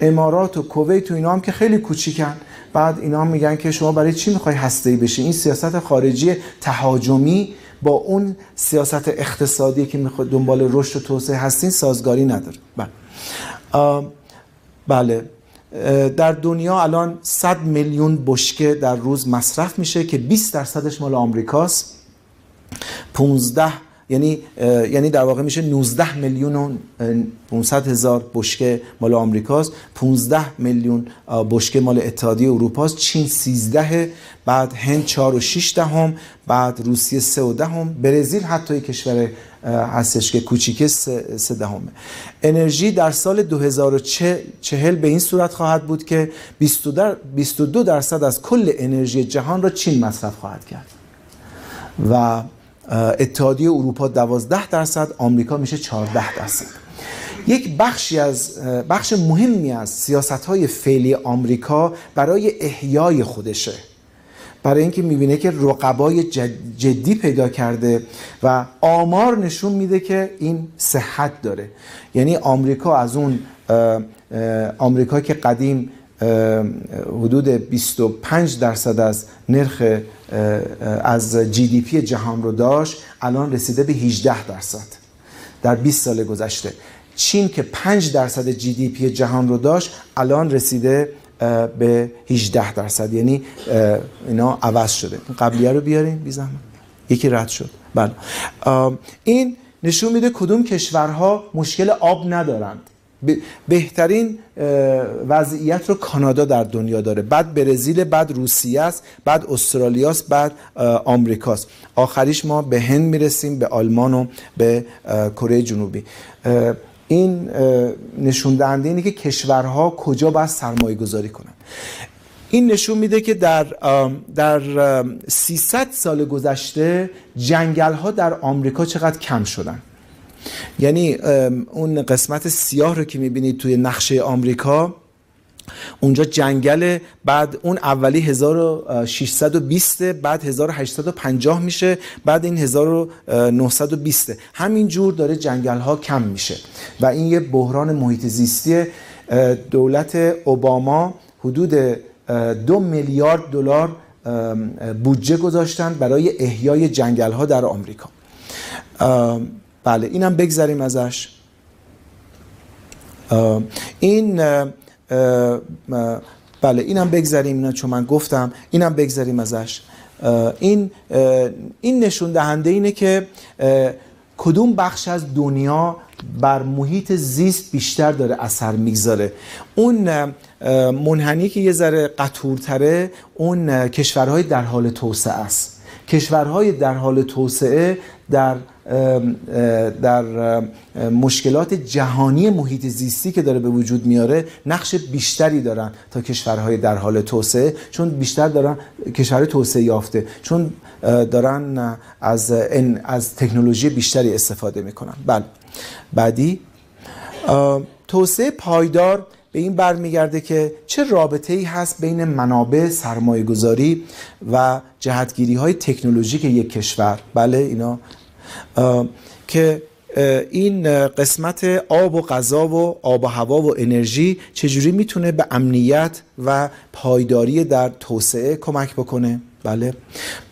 امارات و کویت و اینا هم که خیلی کوچیکن. بعد اینا میگن که شما برای چی می‌خوای هسته بشی؟ این سیاست خارجی تهاجمی با اون سیاست اقتصادی که می‌خواد دنبال رشد و توسعه هستین سازگاری نداره. بله. بله. در دنیا الان 100 میلیون بشکه در روز مصرف میشه که 20 درصدش مال آمریکاست. 15 یعنی یعنی در واقع میشه 19 میلیون و 500 هزار بشکه مال آمریکاست. 15 میلیون بشکه مال اتحادیه اروپاست. چین 13 بعد هند 4 و 6 دهم بعد روسیه 3 و دهم برزیل حتی کشور هستش که کوچیکه 3 دهمه. انرژی در سال 2040 به این صورت خواهد بود که 22 درصد از کل انرژی جهان را چین مصرف خواهد کرد. و اتحادیه اروپا 12 درصد آمریکا میشه 14 درصد. یک بخشی از بخش مهمی از سیاست های فعلی آمریکا برای احیای خودشه. برای اینکه می‌بینه که رقبای جدی پیدا کرده و آمار نشون میده که این صحت داره. یعنی آمریکا از اون آمریکا که قدیم حدود 25 درصد از نرخ از جی دی پی جهان رو داشت الان رسیده به 18 درصد در 20 سال گذشته. چین که 5 درصد جی دی پی جهان رو داشت الان رسیده به 18 درصد. یعنی اینا عوض شده. قبلیه رو بیاریم بی یکی رد شد. بله. این نشون میده کدوم کشورها مشکل آب ندارند. بهترین وضعیت رو کانادا در دنیا داره. بعد برزیل بعد روسیه است بعد استرالیا است بعد آمریکاست آخریش ما به هند می‌رسیم به آلمان و به کره جنوبی. این نشون دهنده اینه که کشورها کجا باید سرمایه گذاری کنن. این نشون میده که در در 300 سال گذشته جنگل ها در آمریکا چقدر کم شدن. یعنی اون قسمت سیاه رو که می‌بینید توی نقشه آمریکا اونجا جنگل بعد اون اولی 1620 بعد 1850 میشه بعد این 1920 همین جور داره جنگل ها کم میشه. و این یه بحران محیط زیستی دولت اوباما حدود دو میلیارد دلار بودجه گذاشتن برای احیای جنگل ها در آمریکا. بله اینم بگذریم ازش. این بله اینم بگذریم اینا چون من گفتم اینم بگذریم ازش. این این نشون دهنده اینه که کدوم بخش از دنیا بر محیط زیست بیشتر داره اثر می‌گذاره؟ اون منحنی که یه ذره قطورتره اون کشورهای در حال توسعه است. کشورهای در حال توسعه در در مشکلات جهانی محیط زیستی که داره به وجود میاره نقش بیشتری دارن تا کشورهای در حال توسعه چون بیشتر دارن کشور توسعه یافته چون دارن از از تکنولوژی بیشتری استفاده می‌کنن. بله. بعدی توسعه پایدار به این برمیگرده که چه رابطه ای هست بین منابع سرمایه گذاری و جهتگیری های تکنولوژیک یک کشور؟ بله اینا که این قسمت آب و غذا و آب و هوا و انرژی چجوری می‌تونه به امنیت و پایداری در توسعه کمک بکنه؟ بله.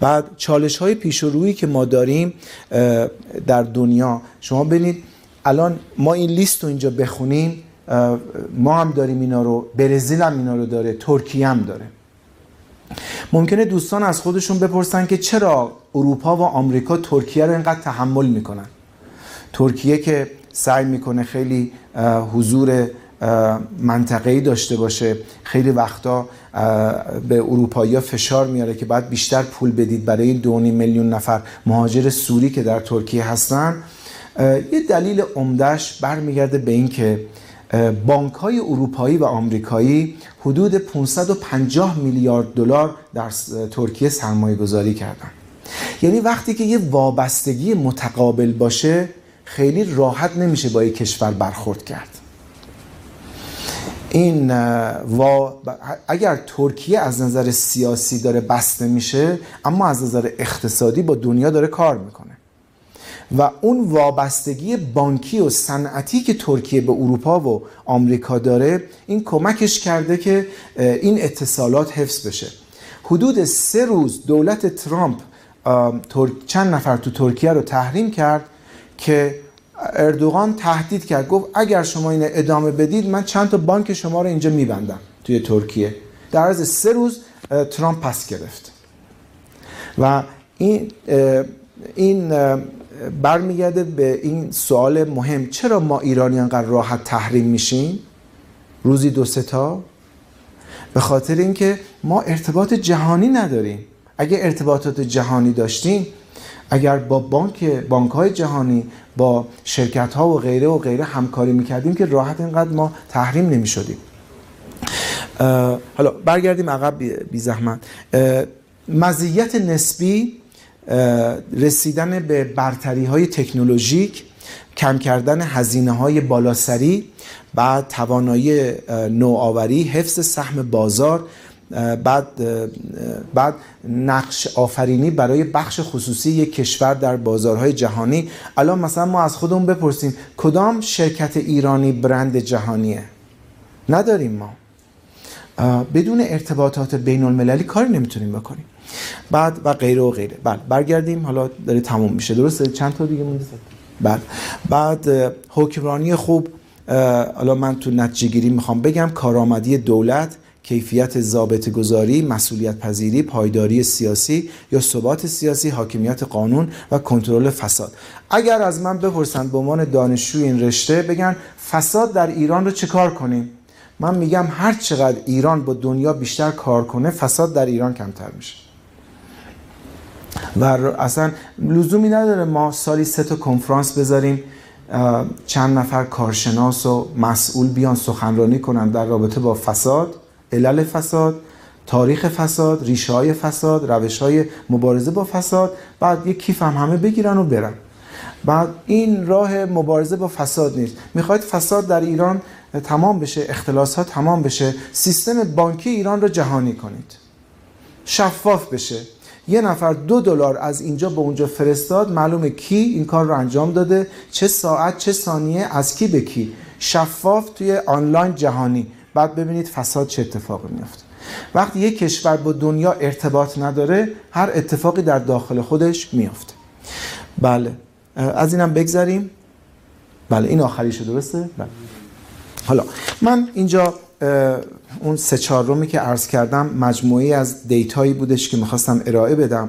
بعد چالش های پیش روی که ما داریم در دنیا شما ببینید الان ما این لیست رو اینجا بخونیم ما هم داریم اینا رو برزیل هم اینا رو داره ترکیه هم داره. ممکنه دوستان از خودشون بپرسن که چرا اروپا و آمریکا ترکیه رو اینقدر تحمل می‌کنن؟ ترکیه که سعی می‌کنه خیلی حضور منطقه‌ای داشته باشه خیلی وقتا به اروپایی فشار میاره که باید بیشتر پول بدید برای دونی میلیون نفر مهاجر سوری که در ترکیه هستن. یه دلیل عمدهش برمیگرده به این که بانک های اروپایی و آمریکایی حدود 550 میلیارد دلار در ترکیه سرمایه گذاری کردن یعنی وقتی که یه وابستگی متقابل باشه خیلی راحت نمیشه با یک کشور برخورد کرد. این و اگر ترکیه از نظر سیاسی داره بسته میشه اما از نظر اقتصادی با دنیا داره کار می‌کنه. و اون وابستگی بانکی و صنعتی که ترکیه به اروپا و آمریکا داره این کمکش کرده که این اتصالات حفظ بشه. حدود سه روز دولت ترامپ چند نفر تو ترکیه رو تحریم کرد که اردوغان تهدید کرد. گفت اگر شما این ادامه بدید من چند تا بانک شما رو اینجا میبندم توی ترکیه. در از سه روز ترامپ پس گرفت. و این این برمیگرده به این سوال مهم چرا ما ایرانی انقدر راحت تحریم میشیم؟ روزی دو تا. به خاطر اینکه ما ارتباط جهانی نداریم. اگه ارتباطات جهانی داشتیم اگر با بانک بانک های جهانی با شرکت ها و غیره و غیره همکاری می‌کردیم که راحت اینقدر ما تحریم نمی شدیم حالا برگردیم عقب بی زحمت. مزیت نسبی رسیدن به برتری های تکنولوژیک کم کردن هزینه های بالاسری بعد توانایی نوآوری حفظ سهم بازار بعد بعد نقش آفرینی برای بخش خصوصی یک کشور در بازارهای جهانی. الان مثلا ما از خودمون بپرسیم کدام شرکت ایرانی برند جهانیه؟ نداریم ما. بدون ارتباطات بین المللی کاری نمی‌تونیم بکنیم. بعد و غیره و غیره بعد برگردیم حالا داره تموم میشه درسته چند تا دیگه مونده بعد بعد حکمرانی خوب حالا من تو نتیجه گیری می‌خوام بگم کارآمدی دولت کیفیت ضابط گذاری، مسئولیت پذیری، پایداری سیاسی یا ثبات سیاسی، حاکمیت قانون و کنترل فساد. اگر از من بپرسند به عنوان دانشجوی این رشته بگن فساد در ایران رو چه کار کنیم؟ من میگم هر چقدر ایران با دنیا بیشتر کار کنه فساد در ایران کمتر میشه. و اصلا لزومی نداره ما سالی سه تا کنفرانس بذاریم چند نفر کارشناس و مسئول بیان سخنرانی کنن در رابطه با فساد علل فساد تاریخ فساد ریشه های فساد روش های مبارزه با فساد بعد یک کیف هم همه بگیرن و برن. بعد این راه مبارزه با فساد نیست. می‌خواید فساد در ایران تمام بشه اختلاس ها تمام بشه سیستم بانکی ایران رو جهانی کنید. شفاف بشه. یه نفر دو دلار از اینجا به اونجا فرستاد معلومه کی این کار رو انجام داده چه ساعت چه ثانیه از کی به کی. شفاف توی آنلاین جهانی. بعد ببینید فساد چه اتفاقی میفته وقتی یک کشور با دنیا ارتباط نداره هر اتفاقی در داخل خودش میفته بله. از اینم بگذریم. بله این آخریشه درسته؟ بله. حالا من اینجا اون سه چهار رومی که عرض کردم مجموعی از دیتایی بودش که می‌خواستم ارائه بدم.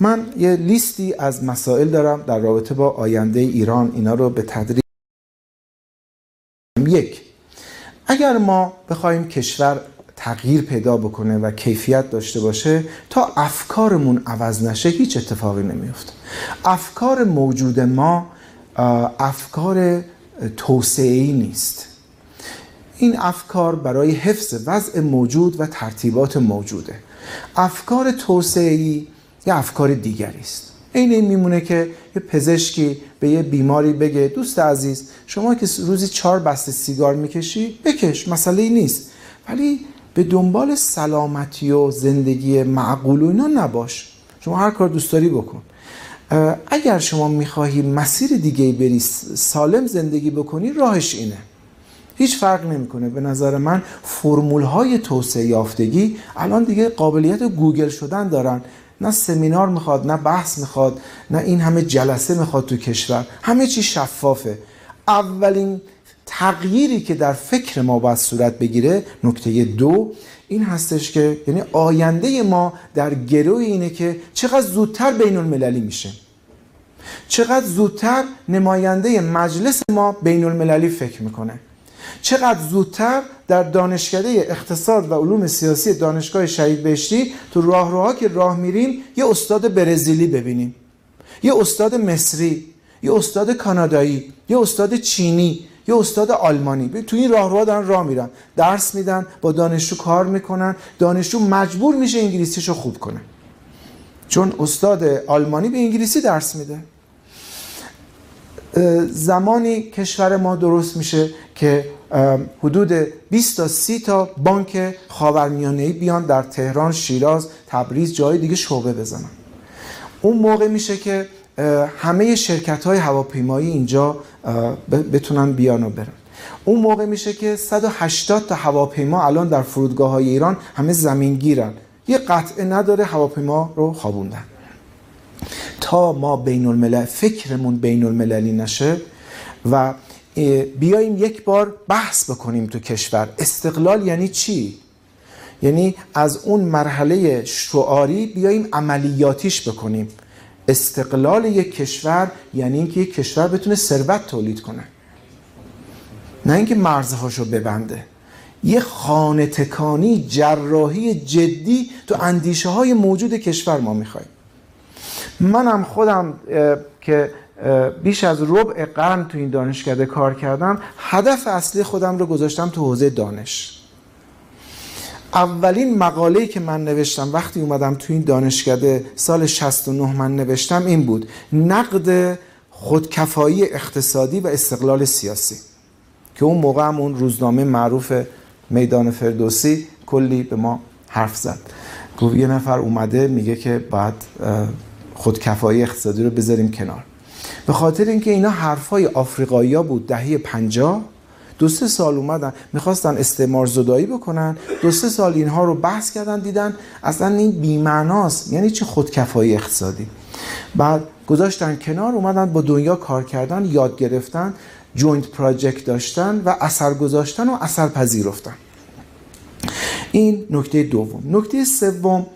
من یه لیستی از مسائل دارم در رابطه با آینده ایران. اینا رو به تدریج یک اگر ما بخوایم کشور تغییر پیدا بکنه و کیفیت داشته باشه تا افکارمون عوض نشه هیچ اتفاقی نمیفته افکار موجود ما افکار توسعه نیست. این افکار برای حفظ وضع موجود و ترتیبات موجوده. افکار توسعه یه افکار دیگری است. این این میمونه که یه پزشکی به یه بیماری بگه دوست عزیز شما که روزی چهار بسته سیگار می‌کشی بکش مسئله ای نیست. ولی به دنبال سلامتی و زندگی معقول و اینا نباش. شما هر کار دوست داری بکن. اگر شما می‌خواهی مسیر دیگه بری سالم زندگی بکنی راهش اینه. هیچ فرق نمی‌کنه. به نظر من فرمول های توسعه یافتگی الان دیگه قابلیت گوگل شدن دارن. نه سمینار می‌خواد نه بحث می‌خواد نه این همه جلسه می‌خواد تو کشور. همه چی شفافه. اولین تغییری که در فکر ما باید صورت بگیره نکته دو این هستش که یعنی آینده ما در گروه اینه که چقدر زودتر بین المللی میشه. چقدر زودتر نماینده مجلس ما بین المللی فکر می‌کنه. چقدر زودتر در دانشکده اقتصاد و علوم سیاسی دانشگاه شهید بهشتی تو راهروها که راه میریم یه استاد برزیلی ببینیم. یه استاد مصری یه استاد کانادایی یه استاد چینی یه استاد آلمانی. تو این راهروها دارن راه میرن. درس میدن با دانشجو کار می‌کنن. دانشجو مجبور میشه انگلیسیشو خوب کنه. چون استاد آلمانی به انگلیسی درس میده. زمانی کشور ما درست میشه که حدود 20 تا 30 تا بانک خاورمیانه‌ای بیان در تهران، شیراز، تبریز جای دیگه شعبه بزنن. اون موقع میشه که همه شرکت های هواپیمایی اینجا بتونن بیان و برن. اون موقع میشه که 180 تا هواپیما الان در فرودگاه های ایران همه زمین گیرن یه قطعه نداره هواپیما رو خوابوندن. تا ما بین الملل فکرمون بین المللی نشه و بیایم یک بار بحث بکنیم تو کشور. استقلال یعنی چی؟ یعنی از اون مرحله شعاری بیایم عملیاتیش بکنیم. استقلال یک کشور یعنی اینکه یک کشور بتونه ثروت تولید کنه. نه اینکه مرزهاشو ببنده. یه خانه تکانی جراحی جدی تو اندیشه های موجود کشور ما می‌خوایم منم خودم که بیش از ربع قرن تو این دانشکده کار کردم هدف اصلی خودم رو گذاشتم تو حوزه دانش. اولین مقاله‌ای که من نوشتم وقتی اومدم تو این دانشکده سال 69 من نوشتم این بود نقد خودکفایی اقتصادی و استقلال سیاسی که اون موقع هم اون روزنامه معروف میدان فردوسی کلی به ما حرف زد. گفت یه نفر اومده میگه که باید خودکفایی اقتصادی رو بذاریم کنار. به خاطر اینکه اینا حرفای آفریقایی بود دهه 50 دو سه سال اومدن می‌خواستن استعمار زدایی بکنن دو سه سال اینها رو بحث کردن دیدن اصلا این بیمعناست. یعنی چی؟ خودکفایی اقتصادی. بعد گذاشتن کنار اومدن با دنیا کار کردن یاد گرفتن joint project داشتن و اثر گذاشتن و اثر پذیرفتن. این نکته دوم. نکته سوم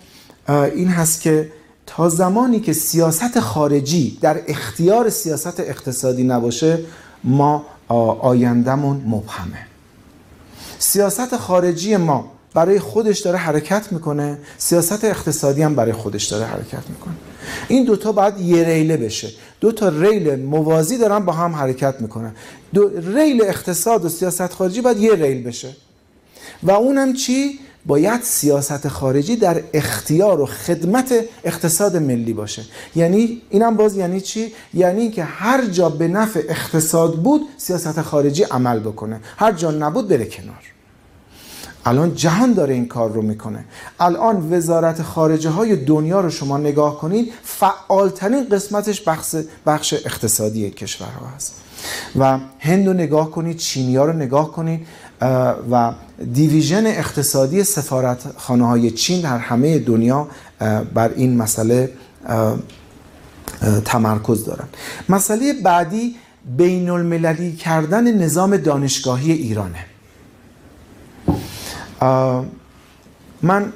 این هست که تا زمانی که سیاست خارجی در اختیار سیاست اقتصادی نباشه ما آیندهمون مبهمه. سیاست خارجی ما برای خودش داره حرکت می‌کنه. سیاست اقتصادی هم برای خودش داره حرکت می‌کنه. این دوتا باید یه ریله بشه. دو تا ریل موازی دارن با هم حرکت می‌کنن. دو ریل اقتصاد و سیاست خارجی باید یه ریل بشه. و اونم چی؟ باید سیاست خارجی در اختیار و خدمت اقتصاد ملی باشه. یعنی اینم باز یعنی چی؟ یعنی که هر جا به نفع اقتصاد بود سیاست خارجی عمل بکنه. هر جا نبود بره کنار. الان جهان داره این کار رو می‌کنه. الان وزارت خارجه های دنیا رو شما نگاه کنید فعالترین قسمتش بخش, بخش اقتصادی کشورها هست. و هند رو نگاه کنید چینی ها رو نگاه کنید و دیویژن اقتصادی سفارت خانه های چین در همه دنیا بر این مسئله تمرکز دارن. مسئله بعدی بین المللی کردن نظام دانشگاهی ایرانه. من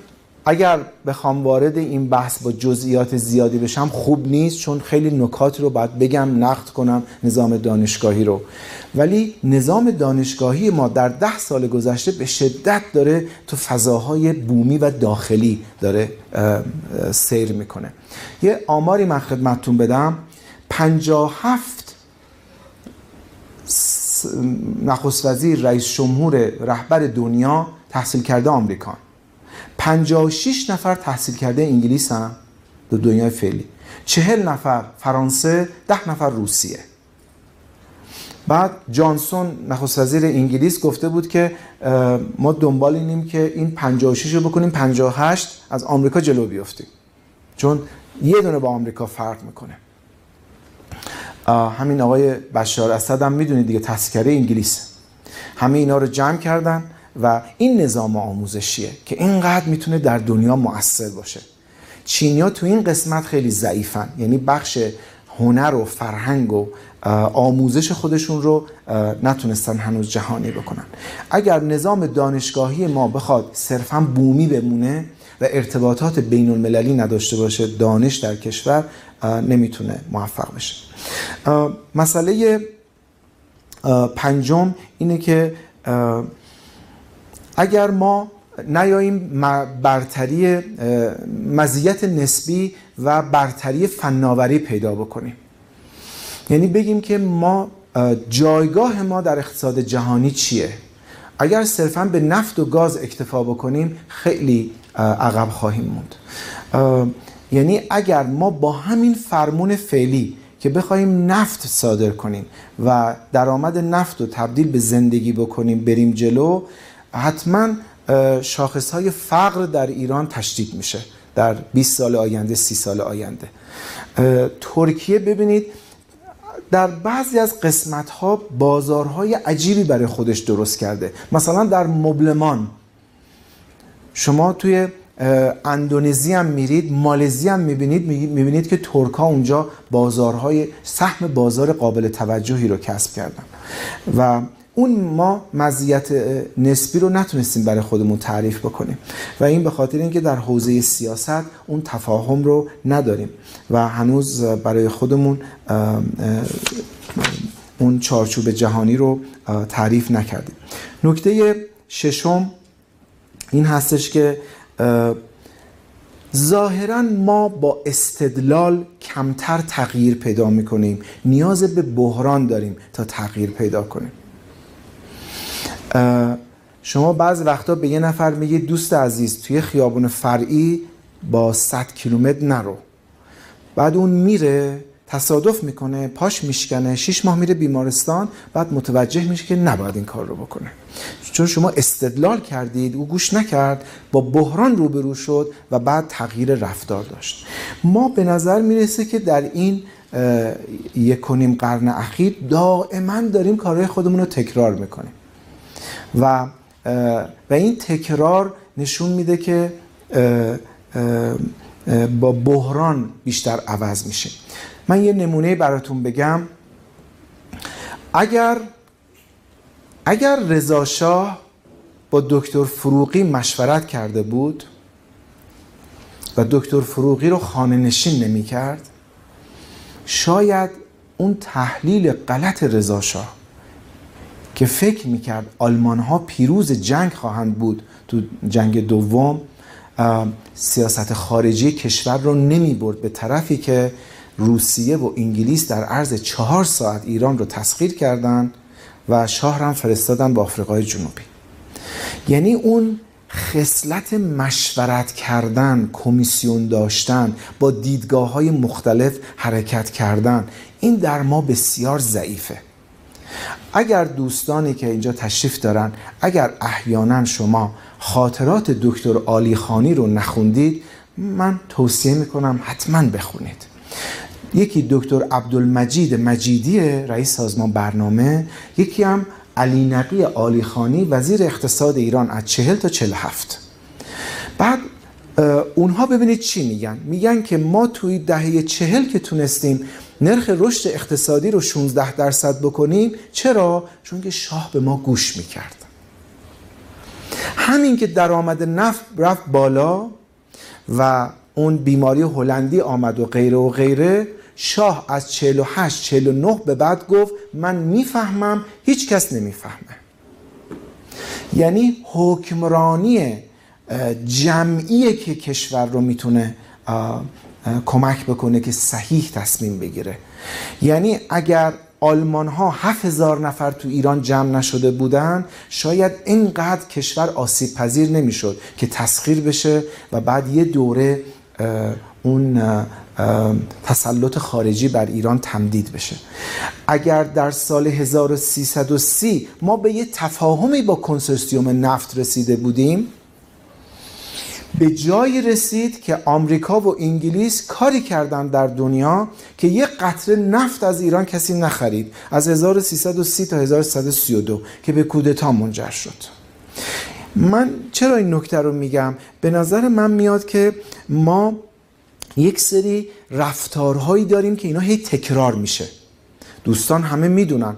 اگر بخوام وارد این بحث با جزئیات زیادی بشم خوب نیست چون خیلی نکات رو باید بگم نقد کنم نظام دانشگاهی رو. ولی نظام دانشگاهی ما در ده سال گذشته به شدت داره تو فضاهای بومی و داخلی داره سیر می‌کنه. یه آماری من خدمتتون بدم. 57 نخست وزیر رئیس جمهور رهبر دنیا تحصیل کرده آمریکان 56 نفر تحصیل کرده انگلیس هم در دنیای فعلی. 40 نفر فرانسه 10 نفر روسیه. بعد جانسون نخست وزیر انگلیس گفته بود که ما دنبال اینیم که این 56 رو بکنیم 58 از آمریکا جلو بیفتیم چون یه دونه با آمریکا فرق می‌کنه. همین آقای بشار اسد هم می‌دونید دیگه کرده انگلیس. همه اینا رو جمع کردن. و این نظام آموزشیه که اینقدر می‌تونه در دنیا مؤثر باشه. چینیا تو این قسمت خیلی ضعیفن. یعنی بخش هنر و فرهنگ و آموزش خودشون رو نتونستن هنوز جهانی بکنن. اگر نظام دانشگاهی ما بخواد صرفا بومی بمونه و ارتباطات بین المللی نداشته باشه دانش در کشور نمی‌تونه موفق بشه. مسئله پنجم اینه که اگر ما نیاییم برتری مزیت نسبی و برتری فناوری پیدا بکنیم. یعنی بگیم که ما جایگاه ما در اقتصاد جهانی چیه؟ اگر صرفا به نفت و گاز اکتفا بکنیم خیلی عقب خواهیم موند. یعنی اگر ما با همین فرمون فعلی که بخوایم نفت صادر کنیم و درآمد نفت رو تبدیل به زندگی بکنیم بریم جلو حتما شاخص های فقر در ایران تشدید میشه در 20 سال آینده 30 سال آینده. ترکیه ببینید در بعضی از قسمت ها بازارهای عجیبی برای خودش درست کرده. مثلا در مبلمان. شما توی اندونزی هم میرید مالزی هم می‌بینید می‌بینید که ترک ها اونجا بازارهای سهم بازار قابل توجهی رو کسب کردن. و اون ما مزیت نسبی رو نتونستیم برای خودمون تعریف بکنیم. و این به خاطر اینکه در حوزه سیاست اون تفاهم رو نداریم. و هنوز برای خودمون اون چارچوب جهانی رو تعریف نکردیم. نکته ششم این هستش که ظاهرا ما با استدلال کمتر تغییر پیدا می‌کنیم. نیاز به بحران داریم تا تغییر پیدا کنیم. شما بعض وقتا به یه نفر میگید دوست عزیز توی خیابون فرعی با 100 کیلومتر نرو. بعد اون میره تصادف می‌کنه پاش میشکنه شیش ماه میره بیمارستان بعد متوجه میشه که نباید این کار رو بکنه. چون شما استدلال کردید او گوش نکرد با بحران روبرو شد و بعد تغییر رفتار داشت. ما به نظر می‌رسه که در این یک و قرن اخیر دائما داریم کارهای خودمون رو تکرار می‌کنیم. و و این تکرار نشون میده که با بحران بیشتر عوض میشه. من یه نمونه براتون بگم. اگر اگر رضا شاه با دکتر فروغی مشورت کرده بود و دکتر فروغی رو خانه نشین نمی کرد شاید اون تحلیل غلط رضا شاه که فکر می‌کرد آلمان ها پیروز جنگ خواهند بود. تو جنگ دوم سیاست خارجی کشور رو نمی برد به طرفی که روسیه و انگلیس در عرض چهار ساعت ایران رو تسخیر کردند و شاه هم فرستادن با آفریقای جنوبی. یعنی اون خصلت مشورت کردن کمیسیون داشتن با دیدگاه های مختلف حرکت کردن این در ما بسیار ضعیفه. اگر دوستانی که اینجا تشریف دارن اگر احیانا شما خاطرات دکتر آلی خانی رو نخوندید من توصیه می‌کنم حتما بخونید. یکی دکتر عبدالمجید مجیدی رئیس سازمان برنامه یکی هم علی نقی آلی خانی وزیر اقتصاد ایران از چهل تا چهل هفت. بعد اونها ببینید چی میگن؟ میگن که ما توی دهه چهل که تونستیم نرخ رشد اقتصادی رو 16 درصد بکنیم چرا؟ چون که شاه به ما گوش می‌کرد. همین که درآمد نفت رفت بالا و اون بیماری هلندی آمد و غیره و غیره شاه از 48 49 به بعد گفت من می‌فهمم هیچ کس نمی‌فهمه. یعنی حکمرانی جمعی که کشور رو می‌تونه کمک بکنه که صحیح تصمیم بگیره. یعنی اگر آلمان ها هزار نفر تو ایران جمع نشده بودن شاید اینقدر کشور آسیب پذیر نمی‌شد که تسخیر بشه و بعد یه دوره اون تسلط خارجی بر ایران تمدید بشه. اگر در سال 1330 ما به یه تفاهمی با کنسرسیوم نفت رسیده بودیم به جایی رسید که آمریکا و انگلیس کاری کردن در دنیا که یه قطره نفت از ایران کسی نخرید از 1330 تا 1132 که به کودتا منجر شد. من چرا این نکته رو میگم؟ به نظر من میاد که ما یک سری رفتارهایی داریم که اینا هی تکرار میشه. دوستان همه می‌دونن.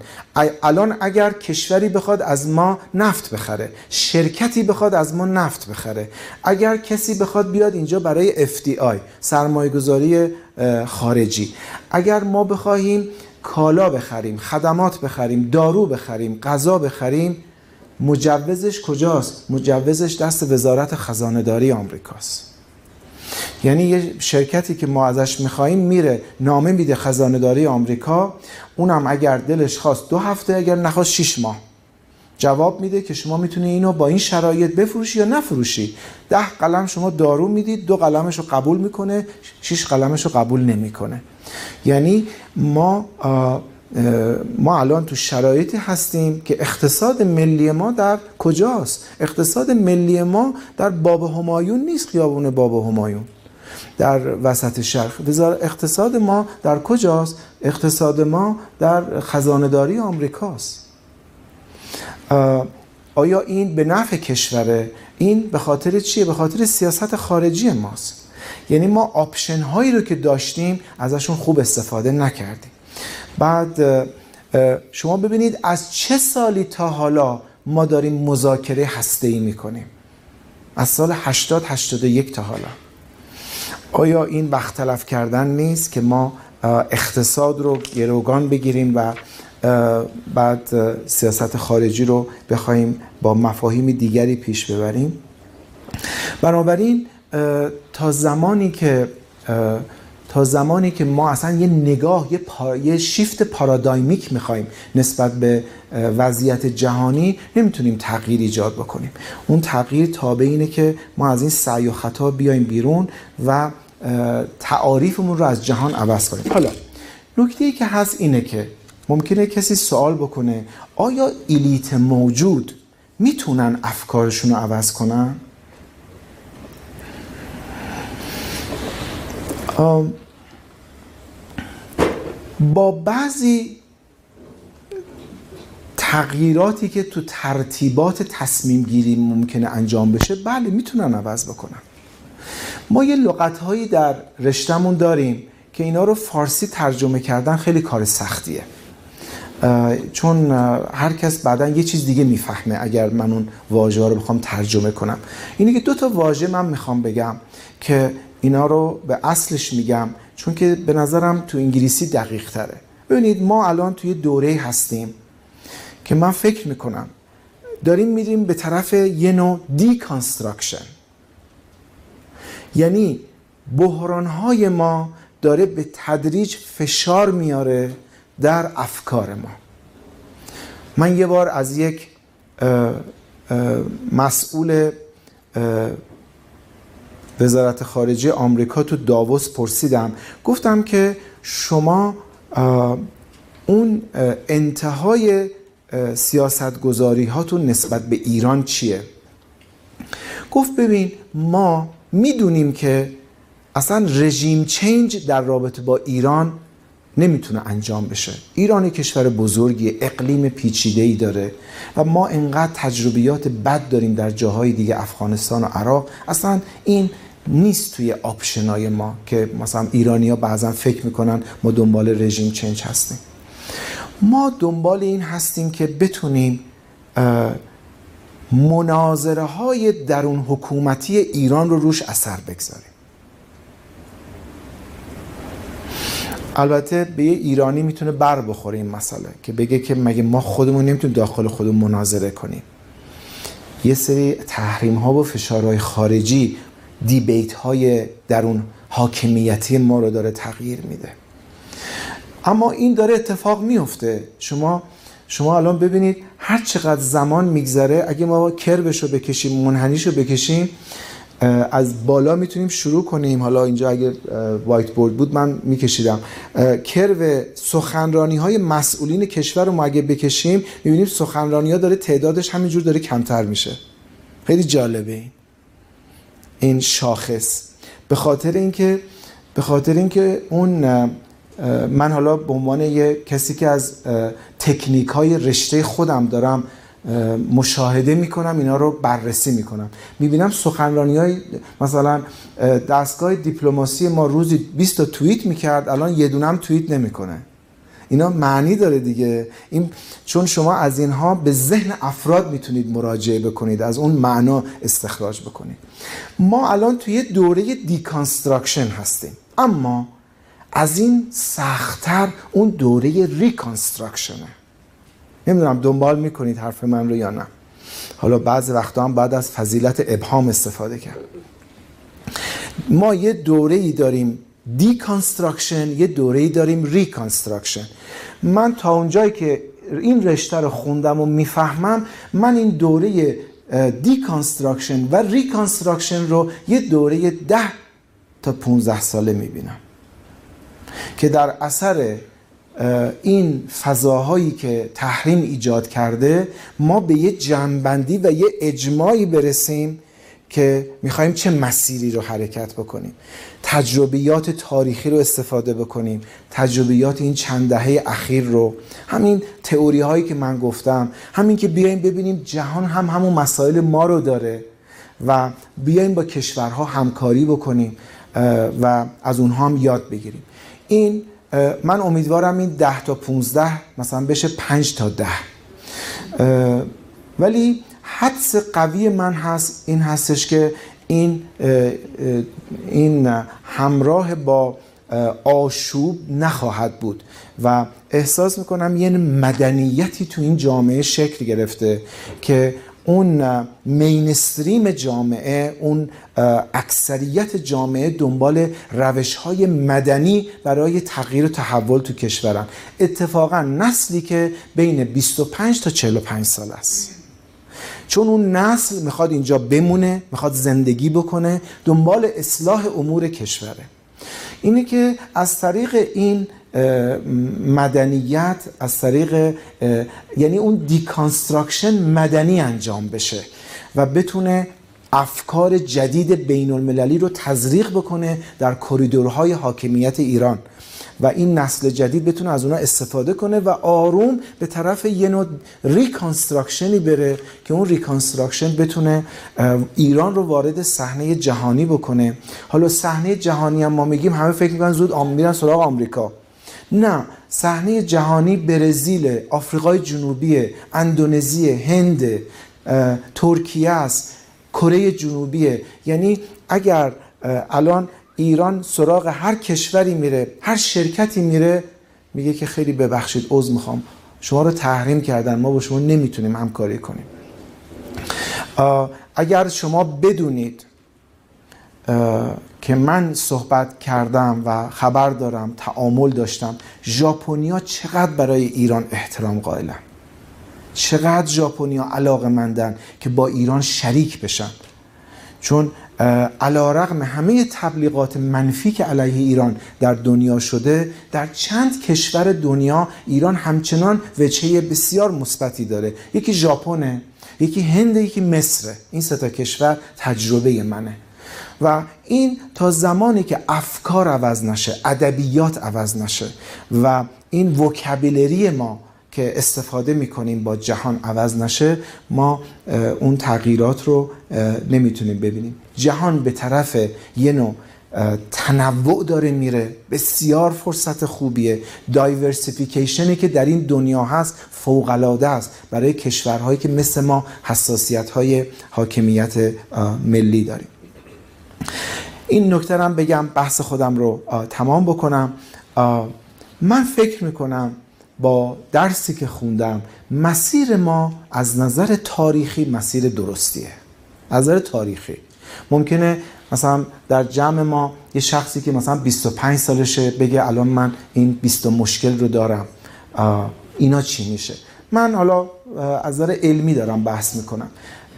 الان اگر کشوری بخواد از ما نفت بخره شرکتی بخواد از ما نفت بخره. اگر کسی بخواد بیاد اینجا برای FDI سرمایه گذاری خارجی. اگر ما بخواهیم کالا بخریم خدمات بخریم دارو بخریم غذا بخریم مجوزش کجاست؟ مجوزش دست وزارت خزانه داری آمریکاست. یعنی یه شرکتی که ما ازش میخواییم میره نامه میده خزانه داری آمریکا. اونم اگر دلش خواست دو هفته اگر نخواست شیش ماه. جواب میده که شما می‌تونی اینو با این شرایط بفروشی یا نفروشی. ده قلم شما دارو می‌دید دو قلمش رو قبول می‌کنه شیش قلمش رو قبول نمی‌کنه. یعنی ما ما الان تو شرایطی هستیم که اقتصاد ملی ما در کجاست؟ اقتصاد ملی ما در باب همایون نیست خیابون باب همایون. در وسط شرق. اقتصاد ما در کجاست؟ اقتصاد ما در خزانهداری آمریکاست. آیا این به نفع کشوره؟ این به خاطر چیه؟ به خاطر سیاست خارجی ماست. یعنی ما آپشن هایی رو که داشتیم ازشون خوب استفاده نکردیم. بعد شما ببینید از چه سالی تا حالا ما داریم مذاکره هسته ای می‌کنیم؟ از سال 80 81 تا حالا. آیا این وقت تلف کردن نیست که ما اقتصاد رو گروگان بگیریم و بعد سیاست خارجی رو بخوایم با مفاهیم دیگری پیش ببریم؟ بنابراین تا زمانی که تا زمانی که ما اصلا یه نگاه یه, پا... یه شیفت پارادایمیک می‌خوایم نسبت به وضعیت جهانی نمی‌تونیم تغییر ایجاد بکنیم اون تغییر تابع اینه که ما از این سعی و خطا بیایم بیرون و تعاریفمون رو از جهان عوض کنیم حالا نکته ای که هست اینه که ممکنه کسی سوال بکنه آیا ایلیت موجود می‌تونن افکارشون رو عوض کنن؟ با بعضی تغییراتی که تو ترتیبات تصمیم گیری ممکنه انجام بشه بله می‌تونن عوض بکنن. ما یه لغت هایی در رشتهمون داریم که اینا رو فارسی ترجمه کردن خیلی کار سختیه. چون هر کس بعدا یه چیز دیگه می‌فهمه اگر من اون واژه رو بخوام ترجمه کنم. اینه که دو تا واژه من می‌خوام بگم که اینا رو به اصلش میگم. چون که به نظرم تو انگلیسی دقیق تره. ببینید ما الان توی دوره هستیم که من فکر می‌کنم داریم میریم به طرف یه نوع deconstruction یعنی بحرانهای ما داره به تدریج فشار میاره در افکار ما. من یه بار از یک مسئول وزارت خارجه آمریکا تو داووس پرسیدم. گفتم که شما اون انتهای سیاست گذاری هاتون نسبت به ایران چیه؟ گفت ببین ما می‌دونیم که اصلا regime change در رابطه با ایران نمی‌تونه انجام بشه. ایران کشور بزرگی اقلیم پیچیده ای داره و ما انقدر تجربیات بد داریم در جاهای دیگه افغانستان و عراق. اصلا این نیست توی option های ما که مثلا ایرانیا بعضا فکر می‌کنن ما دنبال regime change هستیم. ما دنبال این هستیم که بتونیم مناظره های درون حکومتی ایران رو روش اثر بگذاریم. البته به یه ایرانی می‌تونه بر بخوره این مسئله که بگه که مگه ما خودمون نمی‌تونیم داخل خودمون مناظره کنیم. یه سری تحریم ها و فشارهای خارجی دیبیت های درون حاکمیتی ما رو داره تغییر میده. اما این داره اتفاق میفته. شما شما الان ببینید هر چقدر زمان میگذره اگه ما کربش رو بکشیم منحنیش رو بکشیم از بالا می‌تونیم شروع کنیم. حالا اینجا اگه وایت بورد بود من میکشیدم. کرو سخنرانی های مسئولین کشور رو ما اگه بکشیم می‌بینیم سخنرانی ها داره تعدادش همینجور داره کمتر میشه. خیلی جالبه این. این شاخص. به خاطر اینکه به خاطر اینکه اون من حالا به عنوان یه کسی که از تکنیک های رشته خودم دارم مشاهده می‌کنم اینا رو بررسی می‌کنم. می‌بینم سخنرانی های مثلا دستگاه دیپلماسی ما روزی 20 تا توییت می‌کرد الان یه دونم توییت نمی‌کنه. اینا معنی داره دیگه. این چون شما از اینها به ذهن افراد می‌تونید مراجعه بکنید از اون معنا استخراج بکنید. ما الان توی دوره deconstruction هستیم اما از این سختتر اون دوره reconstruction ه نمی‌دونم دنبال می‌کنید حرف من رو یا نه. حالا بعض وقتا هم باید از فضیلت ابهام استفاده کرد. ما یه دوره ای داریم deconstruction یه دوره ای داریم reconstruction من تا اونجایی که این رشته رو خوندم و می‌فهمم من این دوره deconstruction و reconstruction رو یه دوره ده تا 15 ساله می‌بینم. که در اثر این فضاهایی که تحریم ایجاد کرده ما به یه جنبندی و یه اجماعی برسیم که می‌خوایم چه مسیری رو حرکت بکنیم. تجربیات تاریخی رو استفاده بکنیم. تجربیات این چند دهه اخیر رو. همین تئوری هایی که من گفتم. همین که بیایم ببینیم جهان هم همون مسائل ما رو داره و بیایم با کشورها همکاری بکنیم و از اونها هم یاد بگیریم. این من امیدوارم این 10 تا 15 مثلا بشه 5 تا 10 ولی حدس قوی من هست این هستش که این این همراه با آشوب نخواهد بود. و احساس می‌کنم یه مدنیتی تو این جامعه شکل گرفته که اون مینستریم جامعه اون اکثریت جامعه دنبال روش های مدنی برای تغییر و تحول تو کشورن اتفاقا نسلی که بین 25 تا 45 سال است. چون اون نسل می‌خواد اینجا بمونه می‌خواد زندگی بکنه دنبال اصلاح امور کشوره. اینه که از طریق این مدنیت از طریق یعنی اون deconstruction مدنی انجام بشه و بتونه افکار جدید بین المللی رو تزریق بکنه در کریدورهای حاکمیت ایران. و این نسل جدید بتونه از اونها استفاده کنه و آروم به طرف یه نوع reconstruction ی بره که اون reconstruction بتونه ایران رو وارد صحنه جهانی بکنه. حالا صحنه جهانی هم ما میگیم همه فکر می‌کنن زود میرن سراغ آمریکا. نه صحنه جهانی برزیل آفریقای جنوبی اندونزی هند ترکیه است کره جنوبیه یعنی اگر الان ایران سراغ هر کشوری میره هر شرکتی میره میگه که خیلی ببخشید عذر می‌خوام. شما رو تحریم کردن ما با شما نمی‌تونیم همکاری کنیم. اگر شما بدونید که من صحبت کردم و خبر دارم تعامل داشتم ژاپنیا چقدر برای ایران احترام قائلن؟ چقدر ژاپنیا علاقه مندن که با ایران شریک بشن؟ چون علا رقم همه تبلیغات منفی که علیه ایران در دنیا شده در چند کشور دنیا ایران همچنان وجهه بسیار مثبتی داره. یکی ژاپنه یکی هند یکی مصره این سه تا کشور تجربه منه. و این تا زمانی که افکار عوض نشه ادبیات عوض نشه و این وکبلری ما که استفاده می‌کنیم با جهان عوض نشه ما اون تغییرات رو نمی‌تونیم ببینیم. جهان به طرف یه نوع تنوع داره میره. بسیار فرصت خوبیه. دایورسیفیکیشنی که در این دنیا هست فوقلاده است. برای کشورهایی که مثل ما حساسیت های حاکمیت ملی داریم. این نکته هم بگم بحث خودم رو تمام بکنم. من فکر می‌کنم با درسی که خوندم مسیر ما از نظر تاریخی مسیر درستیه. از نظر تاریخی. ممکنه مثلا در جمع ما یه شخصی که مثلا 25 سالشه بگه الان من این 20 مشکل رو دارم. اینا چی میشه؟ من حالا از نظر علمی دارم بحث می‌کنم.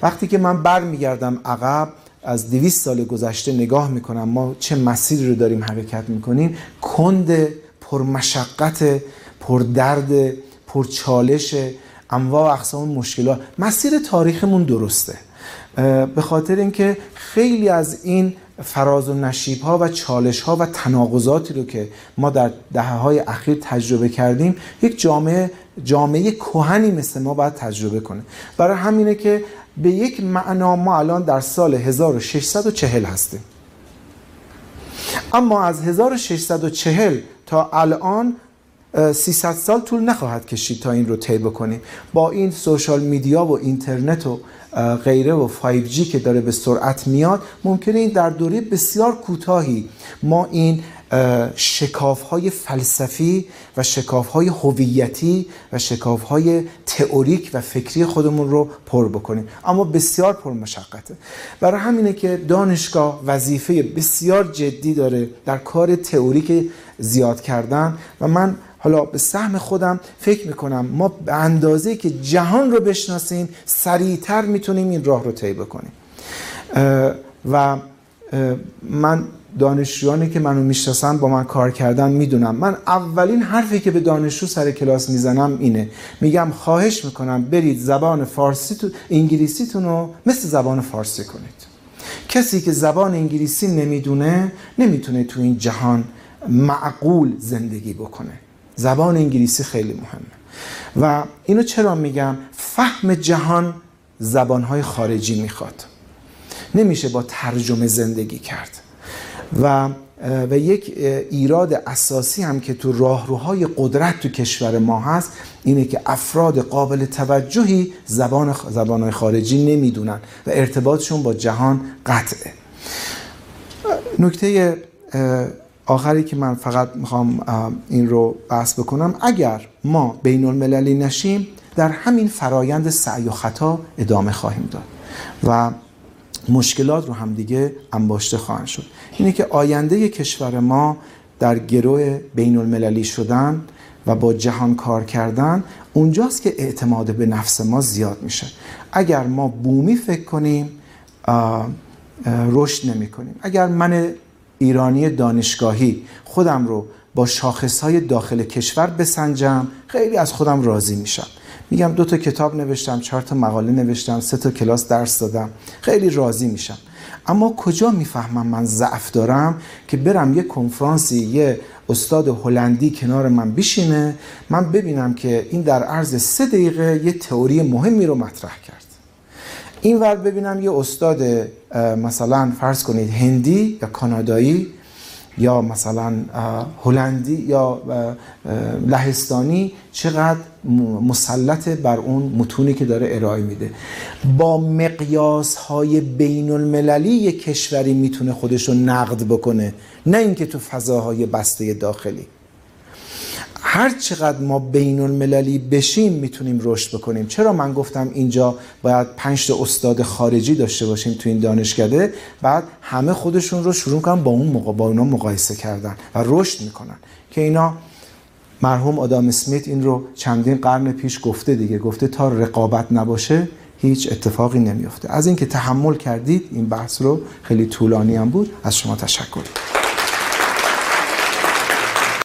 وقتی که من برمیگردم عقب از 200 سال گذشته نگاه می‌کنم ما چه مسیری رو داریم حرکت می‌کنیم؟ کند پرمشقت پردرد پرچالش انواع و اقسام مشکلات. مسیر تاریخمون درسته. به خاطر اینکه خیلی از این فراز و نشیب ها و چالش ها و تناقضاتی رو که ما در دهه های اخیر تجربه کردیم یک جامعه جامعه کهنی مثل ما باید تجربه کنه. برای همینه که به یک معنا ما الان در سال 1640 هستیم. اما از 1640 تا الان 300 سال طول نخواهد کشید تا این رو طی بکنیم. با این سوشال میدیا و اینترنت و غیره و 5G که داره به سرعت میاد ممکنه این در دوره بسیار کوتاهی. ما این شکاف های فلسفی و شکاف های هویتی و شکاف های تئوریک و فکری خودمون رو پر بکنیم. اما بسیار پر مشقته برای همینه که دانشگاه وظیفه بسیار جدی داره در کار تئوریک زیاد کردن و من حالا به سهم خودم فکر می‌کنم. ما به اندازه که جهان رو بشناسیم سریعتر می‌تونیم این راه رو طی بکنیم. و من دانشجویانی که منو می‌شناسن با من کار کردن می‌دونم من اولین حرفی که به دانشجو سر کلاس می‌زنم اینه. میگم خواهش می‌کنم برید زبان فارسی تو انگلیسیتون رو مثل زبان فارسی کنید. کسی که زبان انگلیسی نمی‌دونه نمی‌تونه تو این جهان معقول زندگی بکنه. زبان انگلیسی خیلی مهمه. و اینو چرا میگم؟ فهم جهان زبانهای خارجی می‌خواد. نمیشه با ترجمه زندگی کرد. و و یک ایراد اساسی هم که تو راهروهای قدرت تو کشور ما هست اینه که افراد قابل توجهی زبان زبانهای خارجی نمی‌دونن و ارتباطشون با جهان قطعه. نکته آخری که من فقط می‌خوام این رو بحث بکنم اگر ما بین المللی نشیم در همین فرایند سعی و خطا ادامه خواهیم داد و مشکلات رو هم دیگه انباشته خواهند شد. اینه که آینده کشور ما در گروه بین المللی شدن و با جهان کار کردن اونجاست که اعتماد به نفس ما زیاد میشه. اگر ما بومی فکر کنیم رشد نمی کنیم اگر من ایرانی دانشگاهی. خودم رو با شاخصهای داخل کشور بسنجم. خیلی از خودم راضی میشم. میگم دو تا کتاب نوشتم چهار تا مقاله نوشتم سه تا کلاس درس دادم. خیلی راضی میشم. اما کجا می‌فهمم من ضعف دارم که برم یه کنفرانسی یه استاد هلندی کنار من بشینه؟ من ببینم که این در عرض سه دقیقه یه تئوری مهمی رو مطرح کرد. این ور ببینم یه استاد مثلا فرض کنید هندی یا کانادایی یا مثلا هلندی یا لهستانی چقدر مسلط بر اون متونی که داره ارائه میده. با مقیاس های بین المللی یک کشوری می‌تونه خودش رو نقد بکنه نه اینکه تو فضاهای بسته داخلی. هر چقدر ما بین المللی بشیم می‌تونیم رشد بکنیم. چرا من گفتم اینجا باید پنج تا استاد خارجی داشته باشیم تو این دانشکده؟ بعد همه خودشون رو شروع کنن با اون موقع با اونا مقایسه کردن و رشد می‌کنن. که اینا مرحوم آدام اسمیت این رو چندین قرن پیش گفته دیگه. گفته تا رقابت نباشه هیچ اتفاقی نمیفته از اینکه تحمل کردید این بحث رو خیلی طولانی هم بود. از شما تشکر.